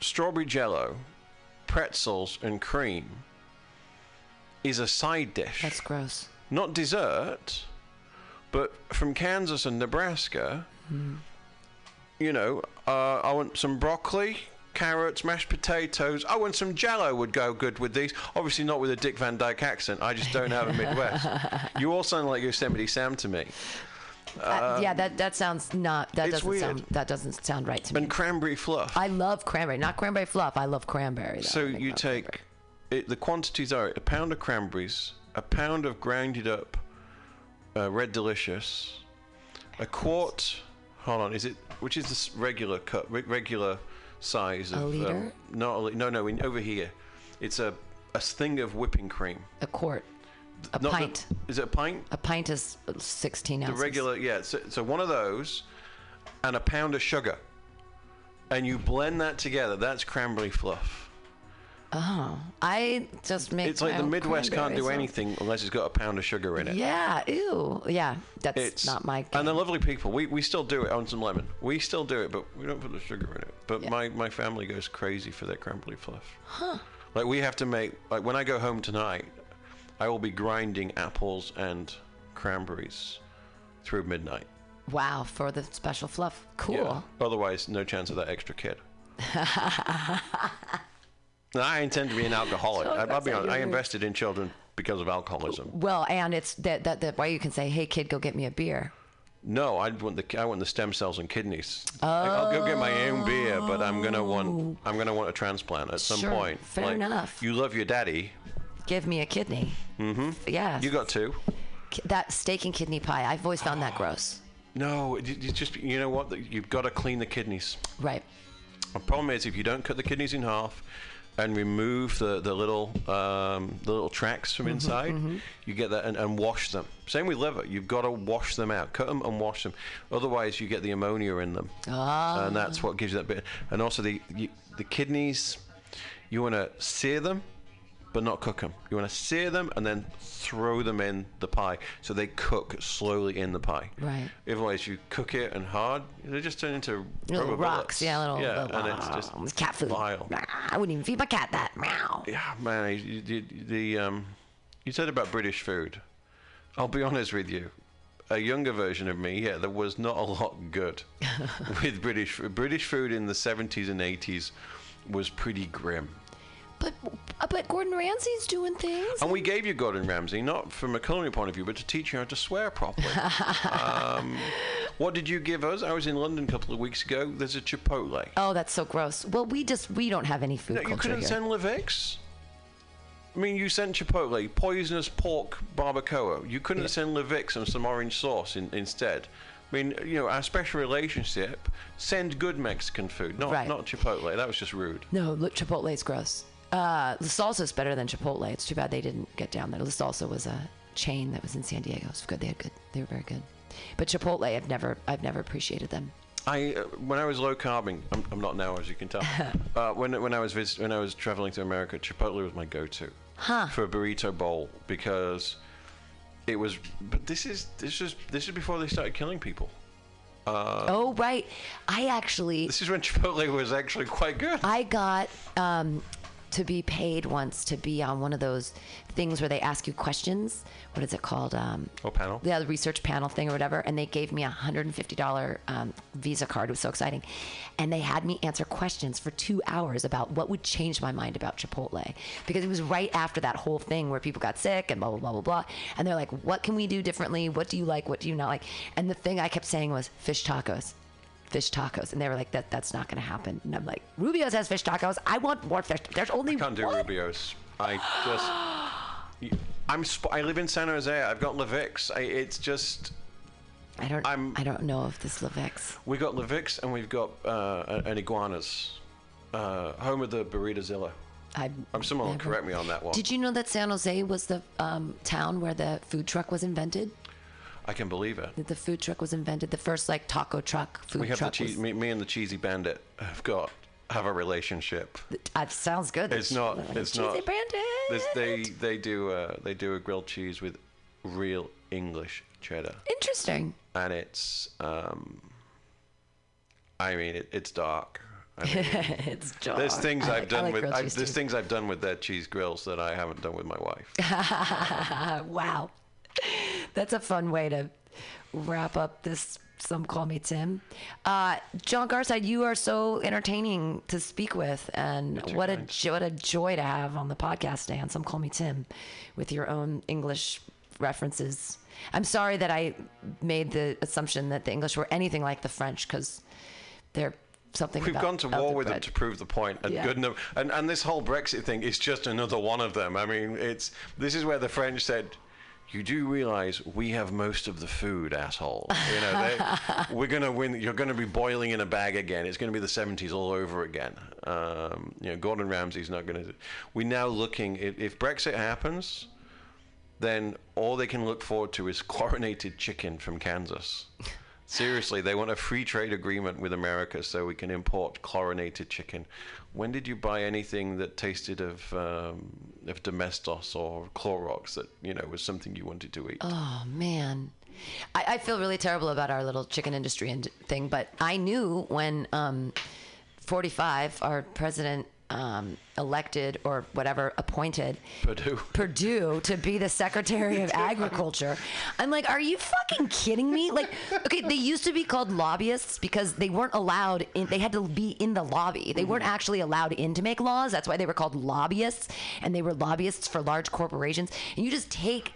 strawberry jello, pretzels, and cream is a side dish, That's gross. not dessert. But from Kansas and Nebraska, Hmm. you know, uh, I want some broccoli. Carrots, mashed potatoes. Oh, and some Jello would go good with these. Obviously, not with a Dick Van Dyke accent. I just don't have a Midwest. you all sound like Yosemite Sam to me. Uh, yeah, that that sounds not. That doesn't weird. sound. That doesn't sound right to me. And cranberry fluff. I love cranberry, not cranberry fluff. I love cranberry. Though. so you take it, the quantities are a pound of cranberries, a pound of grounded up uh, red delicious, a quart. Hold on, is it which is this regular cup, regular size of? liter? Um, not a li- no, no. In, over here, it's a a thing of whipping cream. a quart, a Not the- pint. is it a pint? a pint is 16 The ounces. regular, yeah. So, so one of those, and a pound of sugar, and you blend that together. That's cranberry fluff. Oh, I just make. It's like the Midwest can't do anything unless it's got a pound of sugar in it. Yeah. Ew. Yeah. That's It's not my. And they're lovely people. We, we still do it on some lemon. We still do it, but we don't put the sugar in it. But Yeah. my, my family goes crazy for their crumbly fluff. Huh. Like we have to make like when I go home tonight, I will be grinding apples and cranberries through midnight. wow, for the special fluff. Cool. Otherwise, no chance of that extra kid. No, I intend to be an alcoholic. I, I'll be honest. I invested in children because of alcoholism. Well, and it's that that that why you can say, "Hey, kid, go get me a beer." No, I want the I want the stem cells and kidneys. I'll go get my own beer, but I'm gonna want I'm gonna want a transplant at some Sure, point. fair enough. You love your daddy. Give me a kidney. Mm-hmm. Yeah. You got two. That steak and kidney pie. I've always found that gross. No, you, you just you know what? You've got to clean the kidneys. Right. The problem is if you don't cut the kidneys in half and remove the, the little um, the little tracks from inside, you get that and, and wash them. Same with liver. You've got to wash them out, cut them and wash them. Otherwise, you get the ammonia in them, Ah. and that's what gives you that bit. And also the you, the kidneys, you want to sear them, but not cook them. You want to sear them and then throw them in the pie so they cook slowly in the pie. Right. Otherwise, you cook it and hard, they just turn into Little rubber rocks. bullets. Yeah, little. yeah, little and it's just it's cat food. vile. I wouldn't even feed my cat that. Meow. Yeah, man, you, you, the um, you said about British food. I'll be honest with you. A younger version of me, yeah, there was not a lot good with British food. British food in the 70s and 80s was pretty grim. But uh, but Gordon Ramsay's doing things. And we gave you Gordon Ramsay, not from a culinary point of view, but to teach you how to swear properly. um, what did you give us? I was in London a couple of weeks ago. There's a Chipotle. Oh, that's so gross. Well, we just we don't have any food No, you couldn't here. send La Vic's. I mean, you sent Chipotle, poisonous pork barbacoa. You couldn't send La Vic's and some orange sauce in, instead. I mean, you know, our special relationship, send good Mexican food, not Right. not Chipotle. That was just rude. No, look, Chipotle's gross. Uh, La Salsa's better than Chipotle. It's too bad they didn't get down there. La Salsa was a chain that was in San Diego. It's good. They had good. They were very good. But Chipotle, I've never, I've never appreciated them. I uh, when I was low carbing, I'm, I'm not now, as you can tell. uh, when when I was visit, when I was traveling to America, Chipotle was my go-to Huh. for a burrito bowl because it was. But this is this is this is before they started killing people. oh right, I actually, This is when Chipotle was actually quite good. I got um, to be paid once to be on one of those things where they ask you questions. What is it called? Um, Oh, panel. yeah, the research panel thing or whatever, and they gave me a hundred and fifty dollar um, Visa card. It was so exciting, and they had me answer questions for two hours about what would change my mind about Chipotle because it was right after that whole thing where people got sick and blah blah blah blah blah, and they're like, "What can we do differently? What do you like? What do you not like?" And the thing I kept saying was fish tacos. Fish tacos, and they were like, "That that's not going to happen." And I'm like, "Rubio's has fish tacos. I want more fish. There's only Can't do one." Rubio's. I just. I'm. Sp- I live in San Jose. I've got La Vic's. I, it's just. I don't. I'm- I don't know if this La Vic's. We got La Vic's and we've got uh, an iguanas. Uh, home of the Burritozilla. I, I'm someone never- correct me on that one. Did you know that San Jose was the um, town where the food truck was invented? I can believe it. The food truck was invented. The first like taco truck food We have the truck. cheese. was, Me, me and the cheesy bandit have got have a relationship. uh, sounds good. It's not. It's Cheesy not. Bandit. This, they they do uh, they do a grilled cheese with real English cheddar, Interesting. and it's um. I mean, it, it's dark. I mean, it's dark. there's things I I've like- I done like with cheese, there's too. things I've done with their cheese grills that I haven't done with my wife. Wow, that's a fun way to wrap up this. Some call me Tim. Uh, John Garside, you are so entertaining to speak with, and what a jo- what a joy to have on the podcast today. And some call me Tim, with your own English references. I'm sorry that I made the assumption that the English were anything like the French, because they're something. We've about gone to war with them to prove the point, and Yeah. good enough. And and this whole Brexit thing is just another one of them. I mean, it's this is where the French said. You do realize we have most of the food, asshole. You know, they, we're gonna win. You're gonna be boiling in a bag again. It's gonna be the 70s all over again. Um, you know, Gordon Ramsay's not gonna. We're now looking. If, if Brexit happens, then all they can look forward to is chlorinated chicken from Kansas. Seriously, they want a free trade agreement with America so we can import chlorinated chicken. When did you buy anything that tasted of um, of Domestos or Clorox that you know was something you wanted to eat? Oh man, I, I feel really terrible about our little chicken industry and thing. But I knew when um, 45, our president um, elected or whatever appointed Perdue. Perdue to be the Secretary of Agriculture. I'm like, are you fucking kidding me? Like, okay, they used to be called lobbyists because they weren't allowed in, they had to be in the lobby. They weren't actually allowed in to make laws. That's why they were called lobbyists and they were lobbyists for large corporations. And you just take,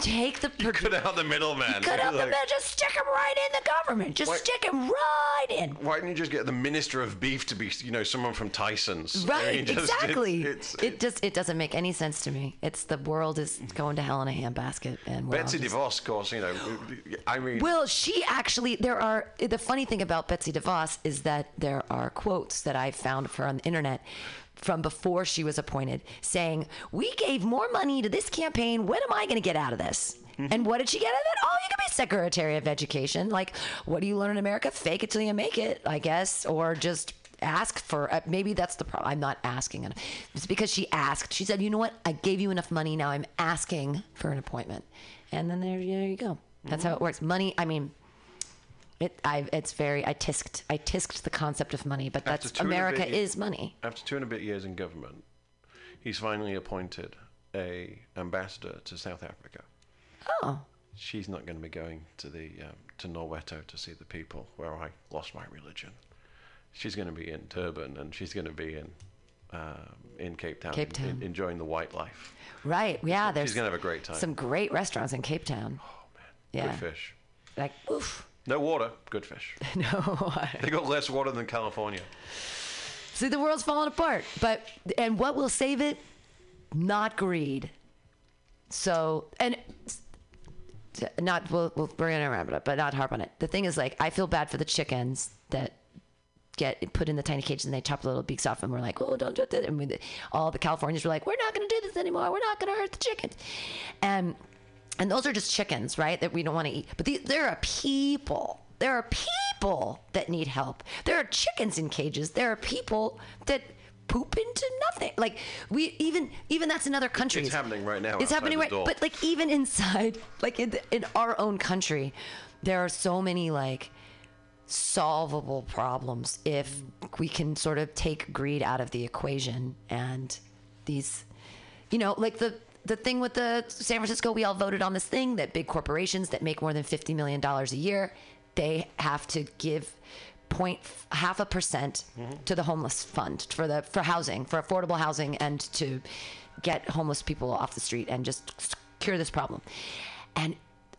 take the Perdue. Cut out the middleman. Cut out the man, just stick him right in the government. Just Why- stick him right in. Why didn't you just get the minister of beef to be, you know, someone from Tyson's? I Right, mean, just- it's- exactly. it's- it just it doesn't make any sense to me. It's the world is going to hell in a handbasket, and we're all Betsy just- DeVos, of course, you know. I mean, Well, she actually there are the funny thing about Betsy DeVos is that there are quotes that I found of her on the internet from before she was appointed saying, "We gave more money to this campaign. What am I going to get out of this?" And what did she get out of it? Oh, you can be Secretary of Education. Like, what do you learn in America? Fake it till you make it, I guess, or just ask for. Uh, maybe that's the problem. I'm not asking enough. It's because she asked. She said, "You know what? I gave you enough money. Now I'm asking for an appointment." And then there, there you go. That's how it works. Money. I mean, it. I. It's very. I tisked. I tisked the concept of money, but After that's two and a America is money. after two and a bit years in government, he's finally appointed a ambassador to South Africa. Oh, She's not going to be going to the um, to Norweto to see the people where I lost my religion. She's going to be in Durban and she's going to be in um, in Cape Town, Cape Town. enjoying the white life. right. Yeah. There's. gonna have a great time. Some great restaurants in Cape Town. Oh man, Yeah. good fish. Like, oof. No water, good fish. No. water. They got less water than California. See, the world's falling apart. But and what will save it? Not greed. So and not we'll, we'll we're gonna wrap it up, but not harp on it. The thing is, like, I feel bad for the chickens that get put in the tiny cages and they chop the little beaks off, and we're like, oh, don't do that. And we, all the Californians were like, we're not gonna do this anymore. We're not gonna hurt the chickens. And and those are just chickens, right? That we don't want to eat. But the, there are people. There are people that need help. There are chickens in cages. There are people that poop into nothing. Like we even even that's in other countries. It's happening right now It's happening right. But like even inside, like in, in our own country, there are so many like solvable problems if we can sort of take greed out of the equation and these you know like the the thing with the San Francisco we all voted on this thing that big corporations that make more than 50 million dollars a year they have to give point half a percent mm-hmm. to the homeless fund for the for housing for affordable housing and to get homeless people off the street and just cure this problem. And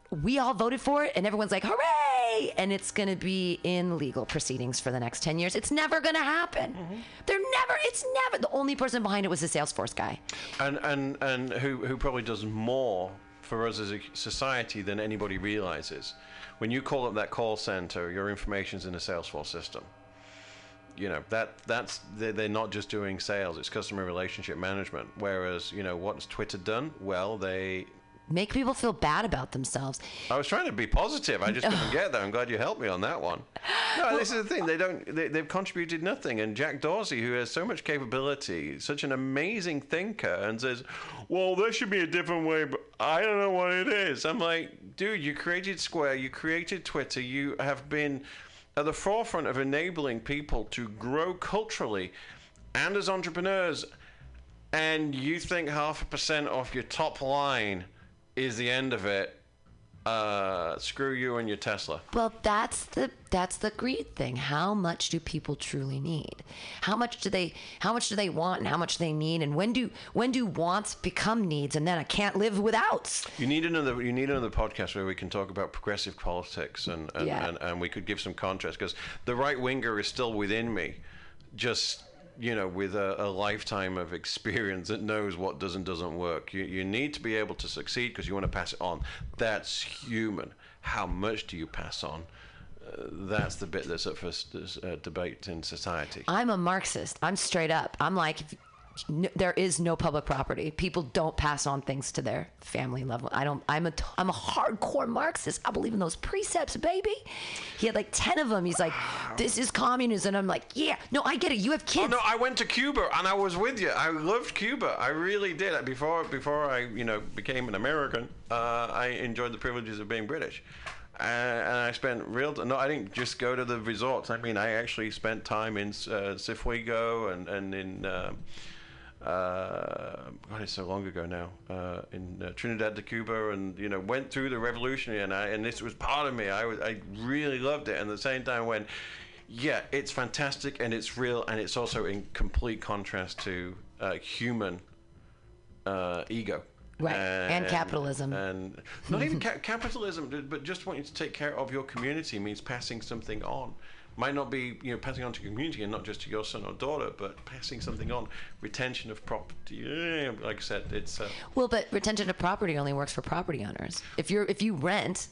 we all voted for it and everyone's like hooray and it's going to be in legal proceedings for the next 10 years it's never going to happen mm-hmm. they're never it's never the only person behind it was the salesforce guy and and and who who probably does more for us as a society than anybody realizes. When you call up that call center, your information's in a Salesforce system. You know that that's they're, they're not just doing sales; it's customer relationship management. Whereas, you know, what's Twitter done? Well, they. Make people feel bad about themselves I was trying to be positive. I just couldn't get there. I'm glad you helped me on that one. No, this is the thing. They don't. They, they've contributed nothing. And Jack Dorsey, who has so much capability, such an amazing thinker, and says, "Well, there should be a different way," but I don't know what it is. I'm like, dude, you created Square, you created Twitter, you have been at the forefront of enabling people to grow culturally and as entrepreneurs, and you think half a percent off your top line is the end of it. Uh, screw you and your Tesla. Well, that's the that's the greed thing. How much do people truly need? How much do they how much do they want and how much they need and when do when do wants become needs and then I can't live without? You need another. You need another podcast where we can talk about progressive politics and and, Yeah. and, and we could give some contrast because the right winger is still within me, just you know, with a, a lifetime of experience that knows what does and doesn't work. You you need to be able to succeed because you want to pass it on. That's human. How much do you pass on? Uh, that's the bit that's at first uh, debate in society. I'm a Marxist. I'm straight up. I'm like if, n- there is no public property. People don't pass on things to their family level. I don't. I'm a. t- I'm a hardcore Marxist. I believe in those precepts, baby. He had like ten of them. He's like, "This is communism." I'm like, "Yeah, no, I get it. You have kids." Oh no, I went to Cuba and I was with you. I loved Cuba. I really did. Before before I you know became an American, uh, I enjoyed the privileges of being British. Uh, and I spent real. No, I didn't just go to the resorts. I mean, I actually spent time in uh, Cifuego and and in. Uh, uh, God, it's so long ago now. Uh, in uh, Trinidad de Cuba, and you know, went through the revolutionary, and I and this was part of me. I was, I really loved it, and at the same time, when yeah, it's fantastic and it's real, and it's also in complete contrast to uh, human uh, ego. Right, and capitalism. And not even ca- capitalism, but just wanting to take care of your community means passing something on. Might not be, you know, passing on to community and not just to your son or daughter, but passing something on. Retention of property. Like I said, it's. Uh, Well, but retention of property only works for property owners. If you're if you rent,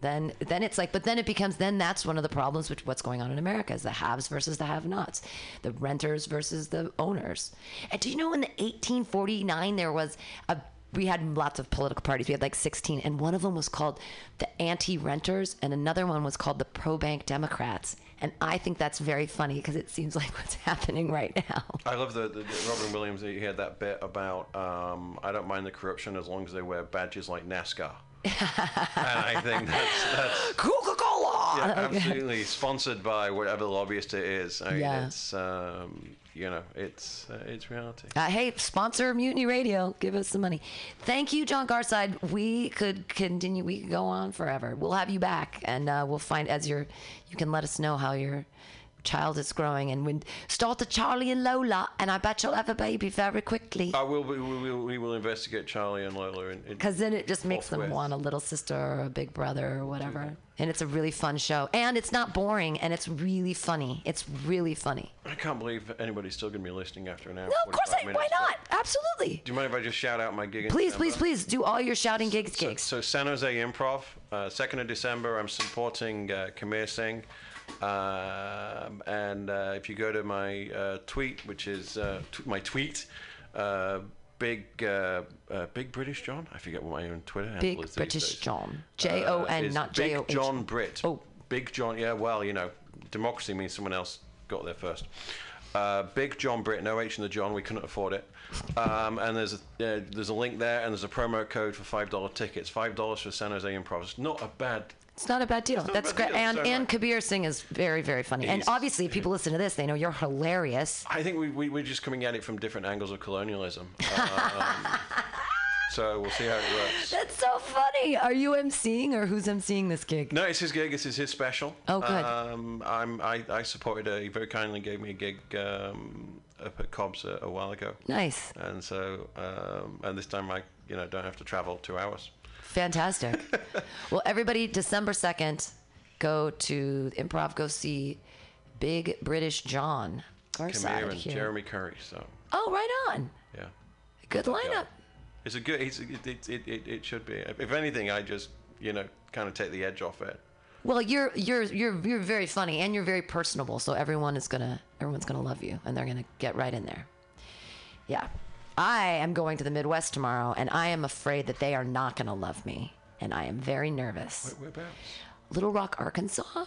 then then it's like but then it becomes then that's one of the problems with what's going on in America is the haves versus the have-nots, the renters versus the owners. And do you know in the 1849 there was a we had lots of political parties. We had like 16, and one of them was called the anti-renters, and another one was called the pro-bank Democrats. And I think that's very funny because it seems like what's happening right now. I love the, the, the Robin Williams. He had that bit about um, I don't mind the corruption as long as they wear badges like NASCAR. and I think that's that's Coca-Cola. yeah, absolutely sponsored by whatever lobbyist it is. I mean, Yeah. it's um, you know, it's uh, it's reality. Uh, hey, sponsor Mutiny Radio. Give us some money. Thank you, John Garside. We could continue. We could go on forever. We'll have you back, and uh, we'll find as your. You can let us know how your child is growing, and when start the Charlie and Lola, and I bet you'll have a baby very quickly. I will. We will. We will investigate Charlie and Lola. In, Because then it just makes them Forthwith. want a little sister or a big brother or whatever. And it's a really fun show. And it's not boring, and it's really funny. It's really funny. I can't believe anybody's still going to be listening after an hour. No, of course, 45 I, why not? Absolutely. Do you mind if I just shout out my gig? Please, please, please do all your shouting gigs So, gigs. so San Jose Improv, uh, 2nd of December, I'm supporting uh, Kabir Singh. Um, and uh, if you go to my uh, tweet, which is uh, t- my tweet, uh, big uh, uh, big British John. I forget what my own Twitter handle Big is. these British days. John. J O Uh, N, not J O Big John Brit. Oh. Big John. Yeah, well, you know, democracy means someone else got there first. Uh, Big John Brit, no H in the John. We couldn't afford it. Um, and there's a uh, there's a link there, and there's a promo code for five dollar tickets. Five dollars for San Jose Improv. It's not a bad It's not a bad deal. That's great. deal. And and. Kabir Singh is very very funny. and obviously, if people listen to this, they know you're hilarious. I think we, we we're just coming at it from different angles of colonialism. Um, so we'll see how it works. That's so funny. Are you emceeing or who's emceeing this gig? No, it's his gig. This is his special. Oh, good. Um, I'm, I, I supported it. He very kindly gave me a gig um, up at Cobb's a, a while ago. Nice. And so, um, and this time I, you know, don't have to travel two hours. Fantastic. well, everybody, December 2nd, go to Improv, go see Big British John and here. Jeremy Curry. So, Oh, right on. yeah. Good lineup. It's a good. It's, it, it, it, it, it should be. If anything, I just, you know, kind of take the edge off it. Well, you're you're you're you're very funny and you're very personable, so everyone is gonna everyone's gonna love you and they're gonna get right in there. Yeah, I am going to the Midwest tomorrow, and I am afraid that they are not gonna love me, and I am very nervous. Whereabouts? Little Rock, Arkansas.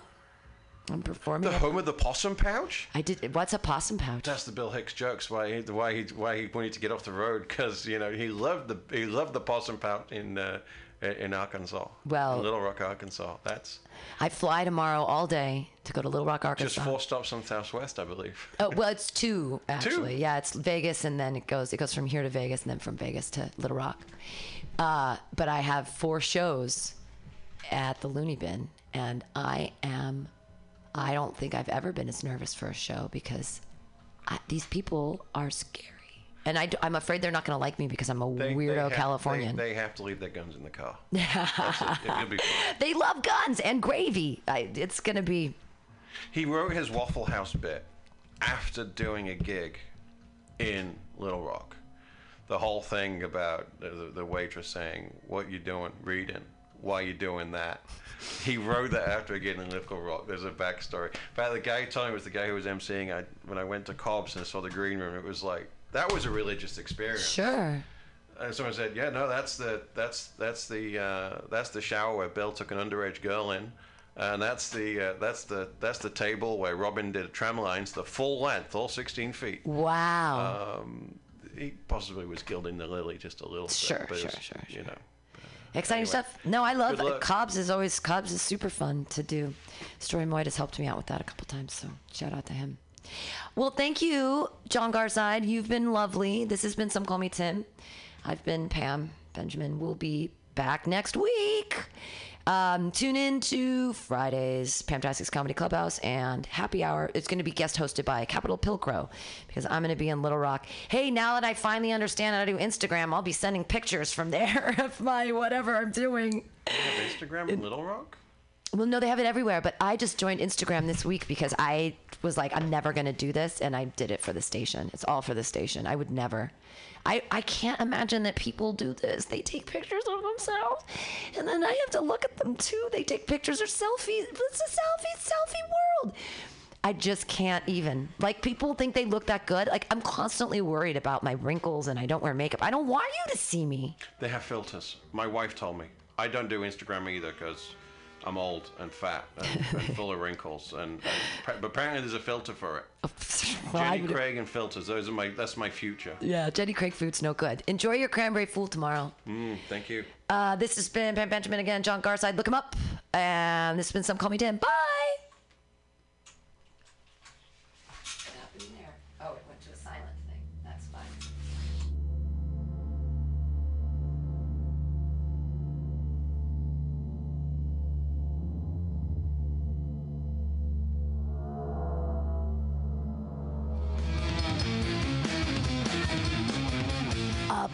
I'm performing. The home of the possum pouch. I did. What's a possum pouch? That's the Bill Hicks jokes. Why he, why he, why he wanted to get off the road because you know he loved the he loved the possum pouch in uh, in Arkansas. Well- in Little Rock, Arkansas. That's I fly tomorrow all day to go to Little Rock, Arkansas. just four stops on Southwest, I believe. Oh well, it's two actually. Two? Yeah, it's Vegas, and then it goes it goes from here to Vegas, and then from Vegas to Little Rock. Uh, but I have four shows at the Looney Bin, and I am. I don't think I've ever been as nervous for a show because I, these people are scary, and I, am afraid they're not going to like me because I'm a They- they weirdo have- Californian. They, they have to leave their guns in the car. It. It- It'll be fine. they love guns and gravy. I, it's going to be. He wrote his Waffle House bit after doing a gig in Little Rock. The whole thing about the, the waitress saying, "What you doing, reading? Why you doing that?" He wrote that after a gig in Little Rock. There's a backstory. In fact, the guy me was the guy who was emceeing. I when I went to Cobb's and saw the green room, it was like that was a religious experience. Sure. And someone said, "Yeah, no, that's the that's that's the uh, that's the shower where Bill took an underage girl in, and that's the uh, that's the that's the table where Robin did tramlines, the full length, all 16 feet. Wow. Um, he possibly was gilding the lily just a little Sure, bit, but it sure, was, sure, you know. Exciting Anyway, stuff. No, I love luck. Cobb's is always Cobb's is super fun to do. Story Moyd has helped me out with that a couple times, so shout out to him. Well, thank you, John Garside. You've been lovely. This has been Some Call Me Tim. I've been Pam Benjamin. We'll be back next week. Um, tune in to Fridays, Pamtastic's Comedy Clubhouse, and Happy Hour. It's going to be guest hosted by Capital Pilcrow because I'm going to be in Little Rock. Hey, now that I finally understand how to do Instagram, I'll be sending pictures from there of my whatever I'm doing. Instagram in Little Rock. Well, no, they have it everywhere, but I just joined Instagram this week because I was like, I'm never going to do this. And I did it for the station. It's all for the station. I would never. I, I can't imagine that people do this. They take pictures of themselves and then I have to look at them too. They take pictures or selfies. It's a selfie, selfie world. I just can't even. Like, people think they look that good. Like, I'm constantly worried about my wrinkles and I don't wear makeup. I don't want you to see me. They have filters. My wife told me. I don't do Instagram either because I'm old and fat and, and full of wrinkles. And, and but apparently there's a filter for it. Well, Jenny would- Craig and filters. Those are my. That's my future. Yeah, Jenny Craig food's no good. Enjoy your cranberry fool tomorrow. Mm, thank you. Uh, this has been Pam Benjamin again, John Garside. Look him up. And this has been Some Call Me Tim. Bye.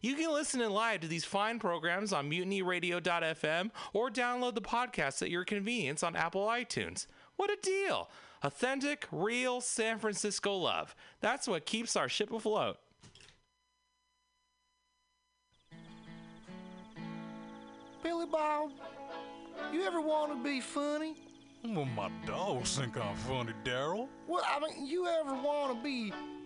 You can listen in live to these fine programs on mutinyradio.fm or download the podcast at your convenience on Apple iTunes. What a deal! Authentic, real San Francisco love. That's what keeps our ship afloat. Billy Bob, you ever want to be funny? Well, my dogs think I'm funny, Daryl. Well, I mean, you ever want to be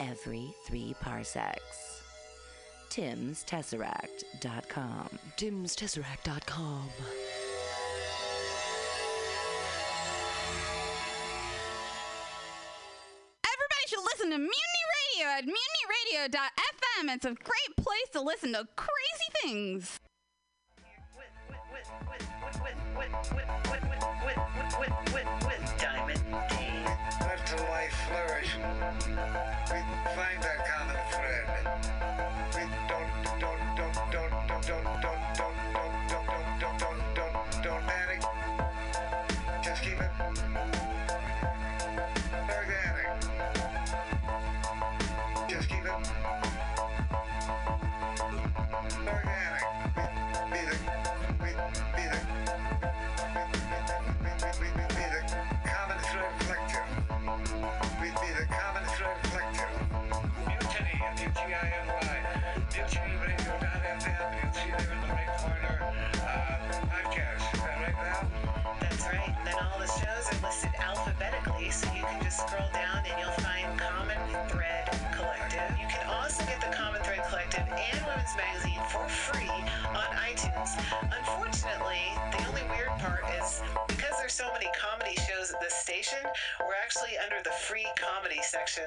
every three parsecs. Tim'sTesseract.com. Tim'sTesseract.com. Everybody should listen to Mutiny Radio at mutinyradio.fm. It's a great place to listen to crazy things. Diamond Dave. Let the life flourish. We find that common podcast. Is that right, Val? That's right. Then all the shows are listed alphabetically, so you can just scroll down and you'll find Common Thread Collective. You can also get the Common Thread Collective and Women's Magazine for free on iTunes. Unfortunately, the only weird part is because there's so many comedy shows at this station, we're actually under the free comedy section.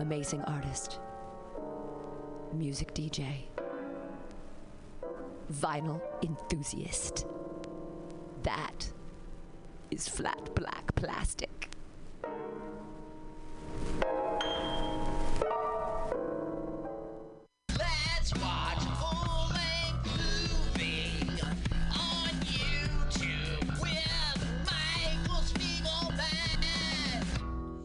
Amazing artist, music DJ, vinyl enthusiast. That is flat black plastic.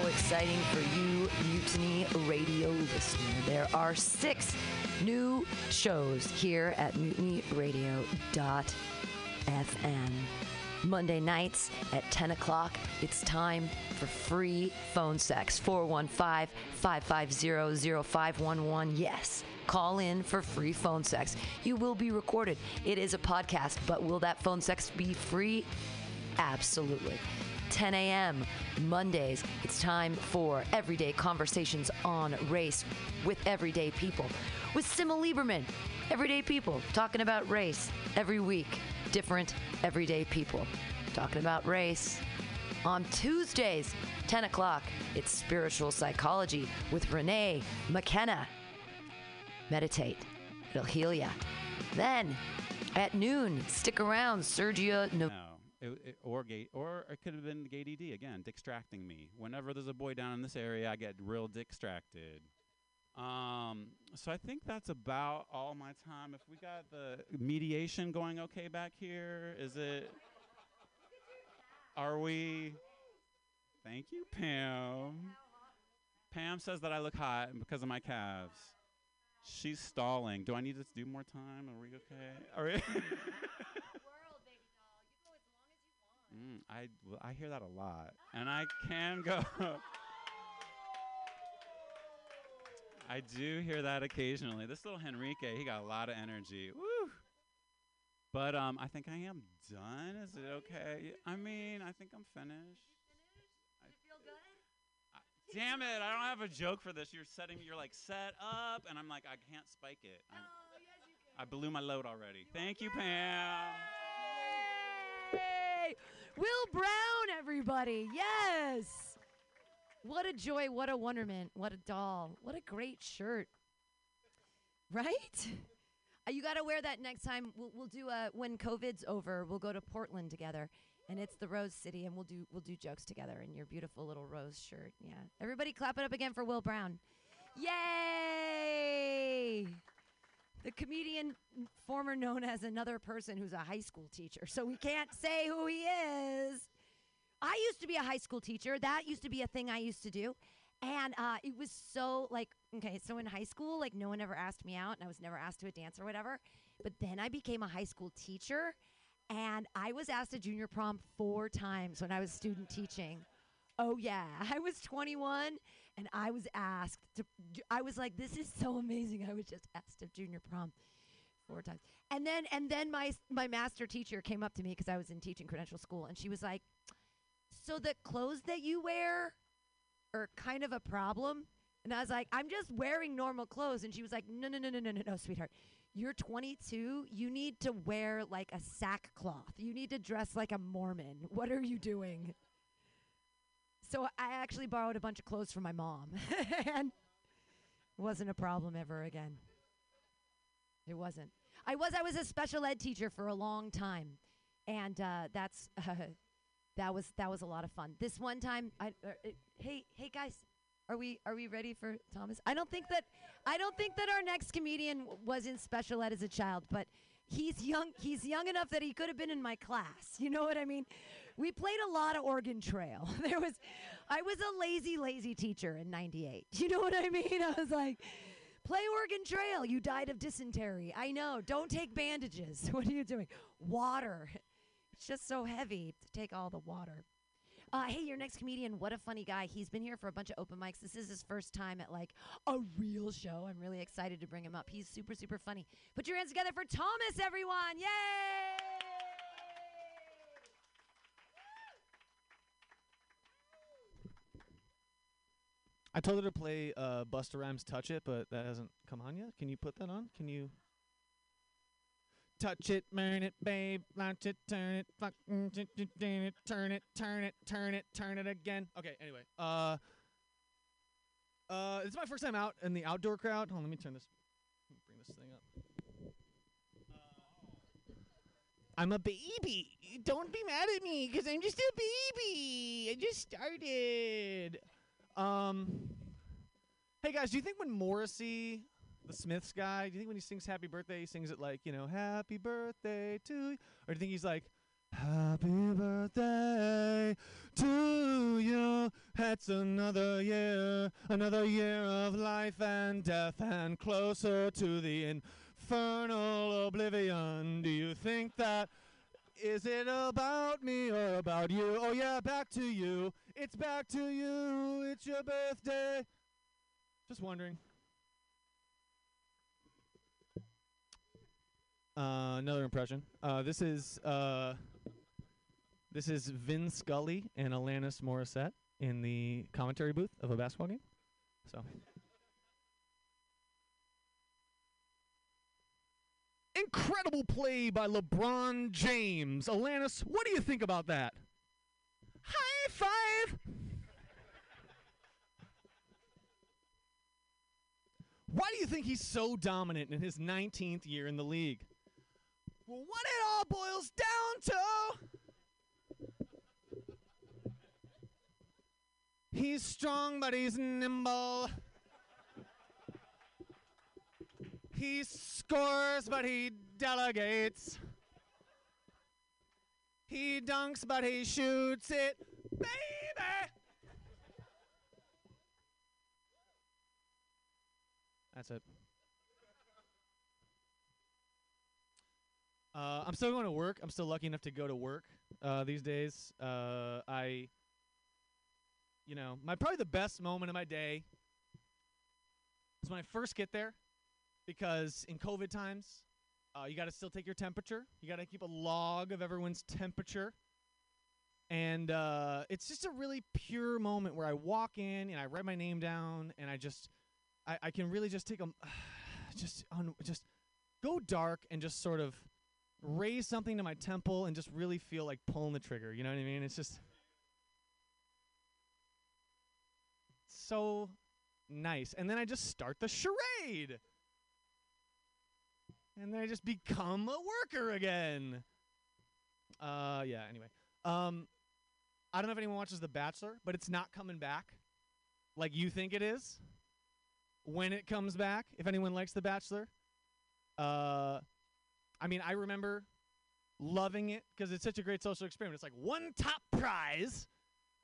How exciting for you, Mutiny Radio listener. There are six new shows here at mutinyradio.fm. Monday nights at 10 o'clock, it's time for free phone sex. 415 550 0511. Yes, call in for free phone sex. You will be recorded. It is a podcast, but will that phone sex be free? Absolutely. 10 a.m. Mondays, it's time for everyday conversations on race with everyday people. With Sima Lieberman, everyday people talking about race every week. Different everyday people talking about race. On Tuesdays, 10 o'clock, it's spiritual psychology with Renee McKenna. Meditate, it'll heal ya. Then at noon, stick around, Sergio no- It, it, or gay, or it could have been gay DD again, distracting me. Whenever there's a boy down in this area, I get real distracted. Um, so I think that's about all my time. If we got the mediation going okay back here, is it? Are we? Thank you, Pam. Pam says that I look hot because of my calves. She's stalling. Do I need to do more time? Are we okay? Are we? Mm, I well, I hear that a lot, and I can go. I do hear that occasionally. This little Henrique, he got a lot of energy. Woo! But um, I think I am done. Is it okay? I mean, I think I'm finished. Good. Damn it! I don't have a joke for this. You're setting. You're like set up, and I'm like, I can't spike it. I'm- I blew my load already. Thank you, Pam. Hey, Will Brown, everybody. Yes. What a joy. What a wonderment. What a doll. What a great shirt. Right? Uh, You got to wear that next time. We'll, we'll do a when COVID's over. We'll go to Portland together, and it's the Rose City, and we'll do we'll do jokes together in your beautiful little rose shirt. Yeah. Everybody, clap it up again for Will Brown. Yay! The comedian, former known as another person who's a high school teacher, so we can't say who he is. I used to be a high school teacher. That used to be a thing I used to do. And uh, it was so like, okay, so in high school, like no one ever asked me out and I was never asked to a dance or whatever. But then I became a high school teacher and I was asked to junior prom four times when I was student teaching. Oh, yeah. I was 21 and I was asked to, I was like, this is so amazing. I was just asked to junior prom four times. And then, and then my, my master teacher came up to me because I was in teaching credential school and she was like, so the clothes that you wear are kind of a problem. And I was like, I'm just wearing normal clothes. And she was like, No, no, no, no, no, no, no, sweetheart. You're 22. You need to wear like a sackcloth. You need to dress like a Mormon. What are you doing? So I actually borrowed a bunch of clothes from my mom. and it wasn't a problem ever again. It wasn't. I was I was a special ed teacher for a long time. And uh, that's uh, that was that was a lot of fun. This one time, I uh, uh, hey hey guys, are we are we ready for Thomas? I don't think that I don't think that our next comedian w- was in special ed as a child, but he's young. He's young enough that he could have been in my class. You know what I mean? We played a lot of Oregon Trail. there was, I was a lazy lazy teacher in '98. You know what I mean? I was like. Play Oregon Trail. You died of dysentery. I know. Don't take bandages. What are you doing? Water. It's just so heavy to take all the water. Uh, hey, your next comedian, what a funny guy. He's been here for a bunch of open mics. This is his first time at like a real show. I'm really excited to bring him up. He's super, super funny. Put your hands together for Thomas, everyone. Yay! I told her to play uh, Busta Rhymes "Touch It," but that hasn't come on yet. Can you put that on? Can you? Touch it, burn it, babe, launch it, turn it, fuck, mm, turn it, turn it, turn it, turn it, turn it again. Okay, anyway, uh, uh, it's my first time out in the outdoor crowd. Hold on, let me turn this, bring this thing up. I'm a baby. Don't be mad at me, cause I'm just a baby. I just started. Um, hey guys, do you think when Morrissey, the Smiths guy, do you think when he sings "Happy Birthday," he sings it like you know "Happy Birthday to," you? or do you think he's like "Happy Birthday to you"? That's another year, another year of life and death, and closer to the infernal oblivion. Do you think that? Is it about me or about you? Oh yeah, back to you. It's back to you. It's your birthday. Just wondering. Uh, another impression. Uh, this is uh, this is Vin Scully and Alanis Morissette in the commentary booth of a basketball game. So. Incredible play by LeBron James. Alanis, what do you think about that? High five! Why do you think he's so dominant in his 19th year in the league? Well, what it all boils down to. He's strong, but he's nimble. He scores, but he delegates. He dunks, but he shoots it. Baby! That's it. Uh, I'm still going to work. I'm still lucky enough to go to work uh, these days. Uh, I, you know, my probably the best moment of my day is when I first get there, because in COVID times, uh, you got to still take your temperature. You got to keep a log of everyone's temperature. and uh, it's just a really pure moment where I walk in and I write my name down, and I just I, I can really just take a just on just go dark and just sort of raise something to my temple and just really feel like pulling the trigger. You know what I mean? It's just so nice. And then I just start the charade. And then I just become a worker again. Uh yeah, anyway. Um I don't know if anyone watches The Bachelor, but it's not coming back like you think it is. When it comes back, if anyone likes The Bachelor, uh I mean, I remember loving it because it's such a great social experiment. It's like one top prize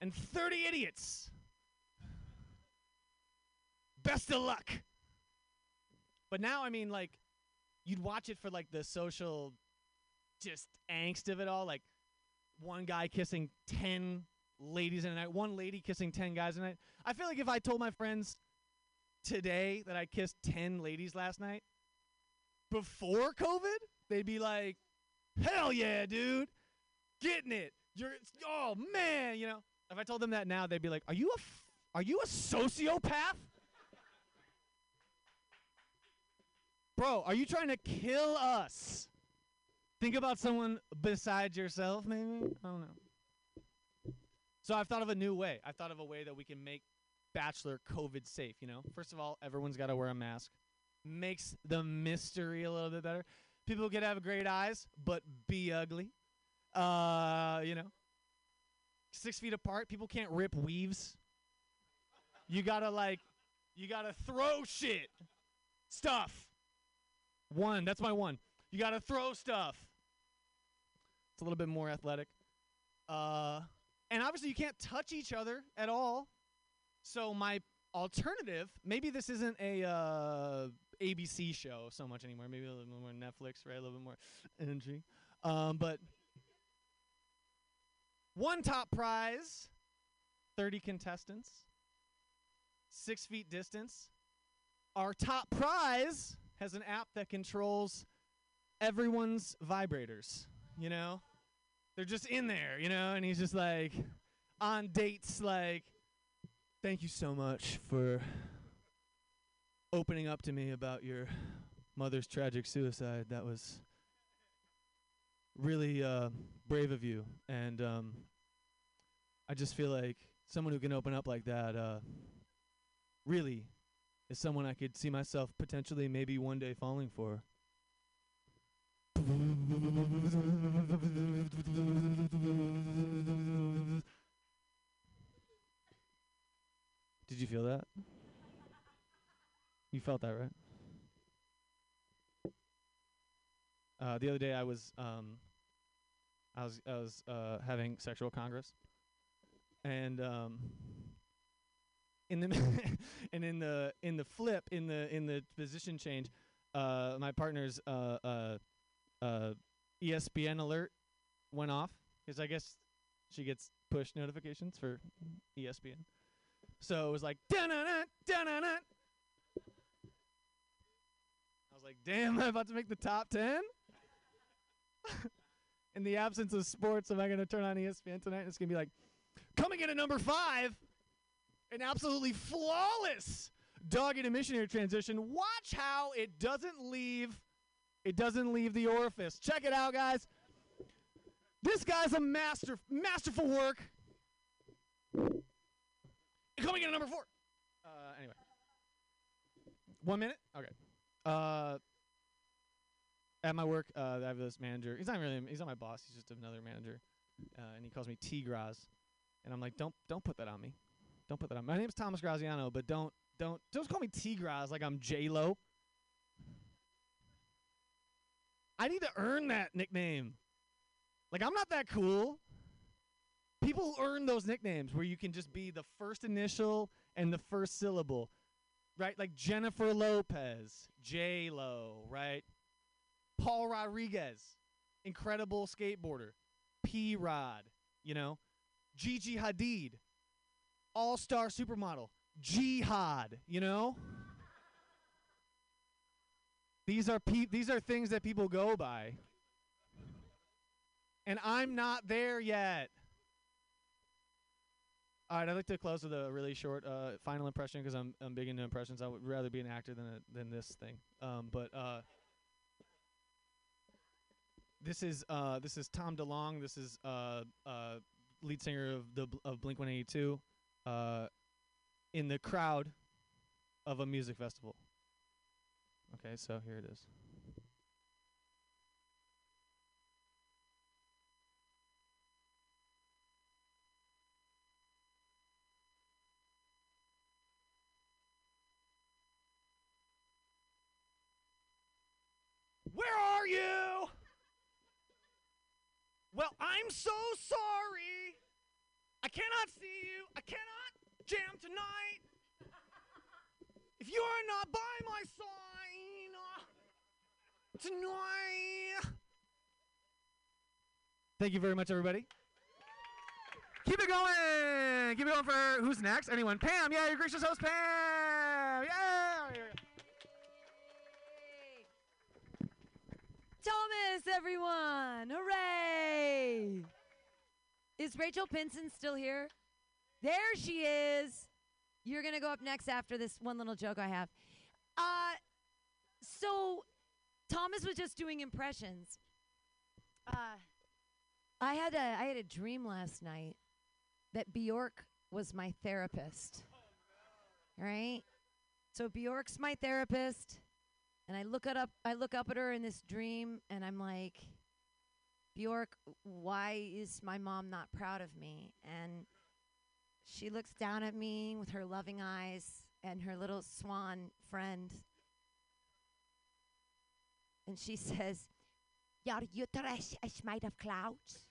and 30 idiots. Best of luck. But now, I mean, like, you'd watch it for like the social just angst of it all. Like, one guy kissing 10 ladies in a night, one lady kissing 10 guys in a night. I feel like if I told my friends today that I kissed 10 ladies last night before COVID, they'd be like, hell yeah, dude. Getting it. You're, oh man, you know. If I told them that now, they'd be like, are you a, f- are you a sociopath? Bro, are you trying to kill us? Think about someone besides yourself, maybe? I don't know. So I've thought of a new way. I've thought of a way that we can make Bachelor COVID safe, you know? First of all, everyone's got to wear a mask. Makes the mystery a little bit better. People get to have great eyes, but be ugly. Uh, you know? Six feet apart. People can't rip weaves. You gotta, like, you gotta throw shit. Stuff. One. That's my one. You gotta throw stuff. It's a little bit more athletic. Uh, and obviously you can't touch each other at all. So my alternative, maybe this isn't a uh, ABC show so much anymore. Maybe a little bit more Netflix, right? A little bit more energy. Um, but one top prize, 30 contestants, six feet distance. Our top prize has an app that controls everyone's vibrators, you know? They're just in there, you know? And he's just like on dates, like, thank you so much for opening up to me about your mother's tragic suicide. That was really uh, brave of you. And um, I just feel like someone who can open up like that uh, really is someone I could see myself potentially maybe one day falling for. Did you feel that? You felt that, right? Uh, the other day, I was um, I was I was uh, having sexual congress, and um, in the and in the in the flip in the in the position change, uh, my partner's uh, uh, uh, ESPN alert went off because I guess she gets push notifications for ESPN. So it was like da na na da na na. I was like, damn, I'm about to make the top ten. in the absence of sports, am I going to turn on ESPN tonight? And it's going to be like, coming in at number five, an absolutely flawless dog eat a missionary transition. Watch how it doesn't leave. It doesn't leave the orifice. Check it out, guys. This guy's a master, masterful work. Coming in at number four. Uh, anyway, one minute. Okay. Uh, at my work, uh, I have this manager. He's not really. He's not my boss. He's just another manager, uh, and he calls me T Graz, and I'm like, don't don't put that on me. Don't put that on. My name's Thomas Graziano, but don't don't don't call me T Graz like I'm J Lo. I need to earn that nickname. Like I'm not that cool. People earn those nicknames where you can just be the first initial and the first syllable, right? Like Jennifer Lopez, J Lo, right? Paul Rodriguez, incredible skateboarder, P Rod, you know, Gigi Hadid, all star supermodel, Jihad, you know? These are pe- these are things that people go by. And I'm not there yet. All right, I'd like to close with a really short uh, final impression because I'm I'm big into impressions. I would rather be an actor than a, than this thing. Um, but uh, this is uh, this is Tom DeLonge. This is uh, uh, lead singer of the of Blink 182 uh, in the crowd of a music festival. Okay, so here it is. Where are you? Well, I'm so sorry. I cannot see you. I cannot jam tonight. If you are not by my side uh, tonight. Thank you very much, everybody. Keep it going. Keep it going for who's next? Anyone? Pam. Yeah, your gracious host, Pam. Yeah. Thomas, everyone! Hooray! Is Rachel Pinson still here? There she is. You're gonna go up next after this one little joke I have. Uh, so Thomas was just doing impressions. Uh, I had a I had a dream last night that Bjork was my therapist. Right? So Bjork's my therapist. And I look up I look up at her in this dream and I'm like, Bjork, why is my mom not proud of me? And she looks down at me with her loving eyes and her little swan friend. And she says, Your uterus is made of clouds.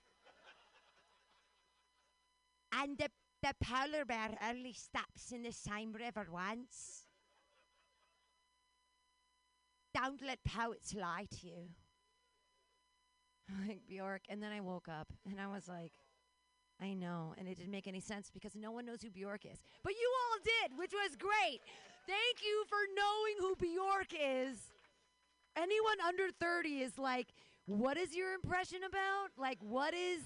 and the, the polar bear only steps in the same river once. Don't let poets lie to you. like Bjork. And then I woke up and I was like, I know. And it didn't make any sense because no one knows who Bjork is. But you all did, which was great. Thank you for knowing who Bjork is. Anyone under 30 is like, what is your impression about? Like, what is.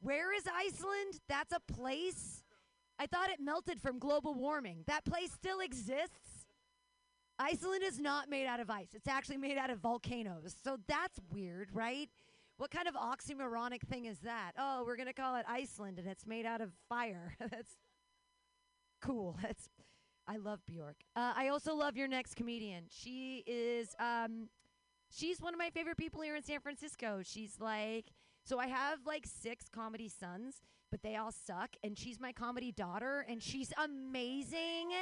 Where is Iceland? That's a place. I thought it melted from global warming. That place still exists. Iceland is not made out of ice. It's actually made out of volcanoes. So that's weird, right? What kind of oxymoronic thing is that? Oh, we're going to call it Iceland and it's made out of fire. that's cool. That's I love Bjork. Uh, I also love your next comedian. She is um she's one of my favorite people here in San Francisco. She's like so I have like six comedy sons, but they all suck and she's my comedy daughter and she's amazing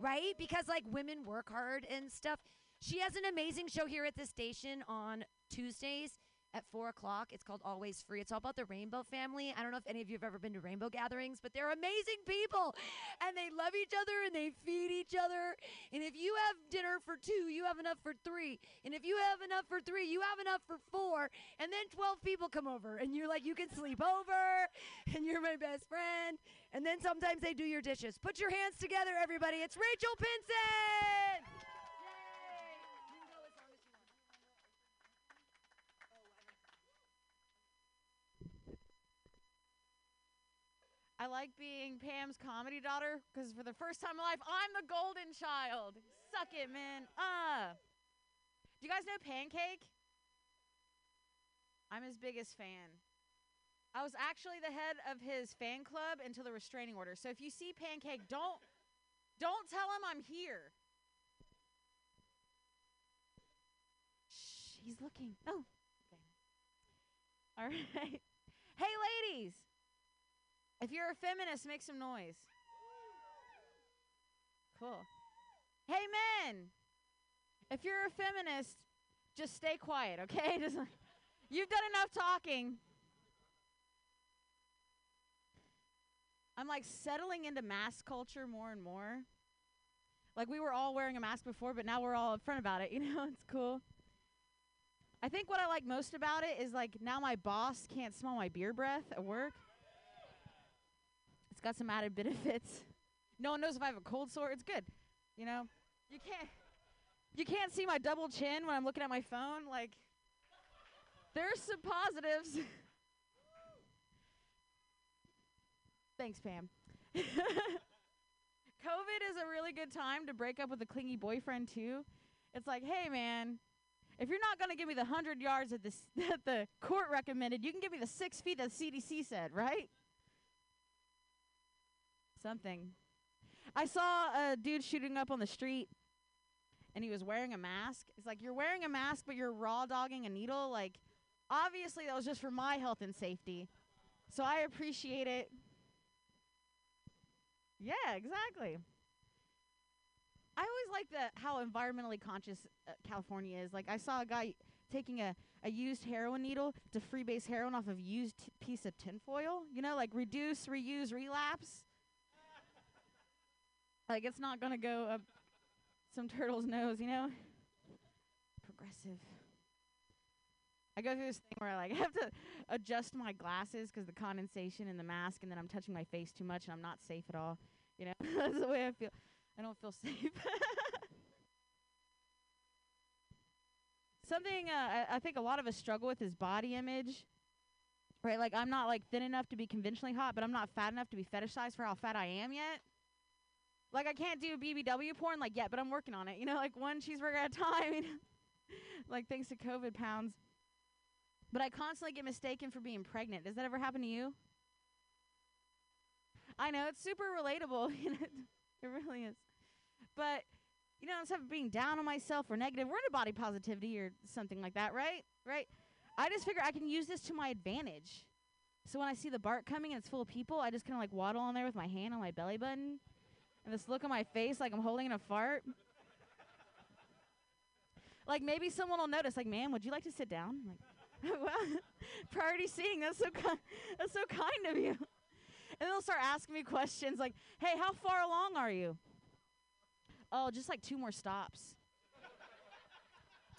right? Because like women work hard and stuff. She has an amazing show here at the station on Tuesdays at four o'clock. It's called Always Free. It's all about the Rainbow family. I don't know if any of you have ever been to Rainbow gatherings, but they're amazing people and they love each other and they feed each other. And if you have dinner for two, you have enough for three. And if you have enough for three, you have enough for four. And then 12 people come over and you're like, you can sleep over and you're my best friend. And then sometimes they do your dishes. Put your hands together, everybody. It's Rachel Pinson! I like being Pam's comedy daughter because for the first time in life, I'm the golden child. Suck it, man. Uh. Do you guys know Pancake? I'm his biggest fan. I was actually the head of his fan club until the restraining order. So if you see Pancake, don't don't tell him I'm here. Shh, he's looking. Oh. Okay. All right. Hey ladies. If you're a feminist, make some noise. Cool. Hey, men. If you're a feminist, just stay quiet, okay? You've done enough talking. I'm like settling into mask culture more and more. Like we were all wearing a mask before, but now we're all upfront about it. You know, it's cool. I think what I like most about it is like now my boss can't smell my beer breath at work. It's got some added benefits. No one knows if I have a cold sore. It's good. You know, you can't you can't see my double chin when I'm looking at my phone. Like, there's some positives. Thanks, Pam. COVID is a really good time to break up with a clingy boyfriend too. It's like, hey man, if you're not gonna give me the hundred yards that the that the court recommended, you can give me the six feet that the CDC said, right? Something. I saw a dude shooting up on the street, and he was wearing a mask. It's like you're wearing a mask, but you're raw dogging a needle. Like, obviously that was just for my health and safety. So I appreciate it. Yeah, exactly. I always like the how environmentally conscious uh, California is. Like I saw a guy taking a, a used heroin needle to freebase heroin off of used t- piece of tinfoil. You know, like reduce, reuse, relapse. Like it's not gonna go up some turtle's nose. You know, progressive. I go through this thing where I like have to adjust my glasses because the condensation in the mask, and then I'm touching my face too much, and I'm not safe at all. You know, that's the way I feel. I don't feel safe. Something uh, I, I think a lot of us struggle with is body image. Right, like I'm not like thin enough to be conventionally hot, but I'm not fat enough to be fetishized for how fat I am yet. Like I can't do BBW porn like yet, but I'm working on it. You know, like one cheeseburger at a time. you know? like thanks to COVID pounds. But I constantly get mistaken for being pregnant. Does that ever happen to you? I know it's super relatable. you know, it really is. But you know, instead of being down on myself or negative, we're into body positivity or something like that, right? Right? I just figure I can use this to my advantage. So when I see the BART coming and it's full of people, I just kind of like waddle on there with my hand on my belly button and this look on my face like I'm holding in a fart. like maybe someone will notice, like, "Man, would you like to sit down?" Like, well, priority seating. That's so kind. That's so kind of you. And they'll start asking me questions like, "Hey, how far along are you?" Oh, just like two more stops.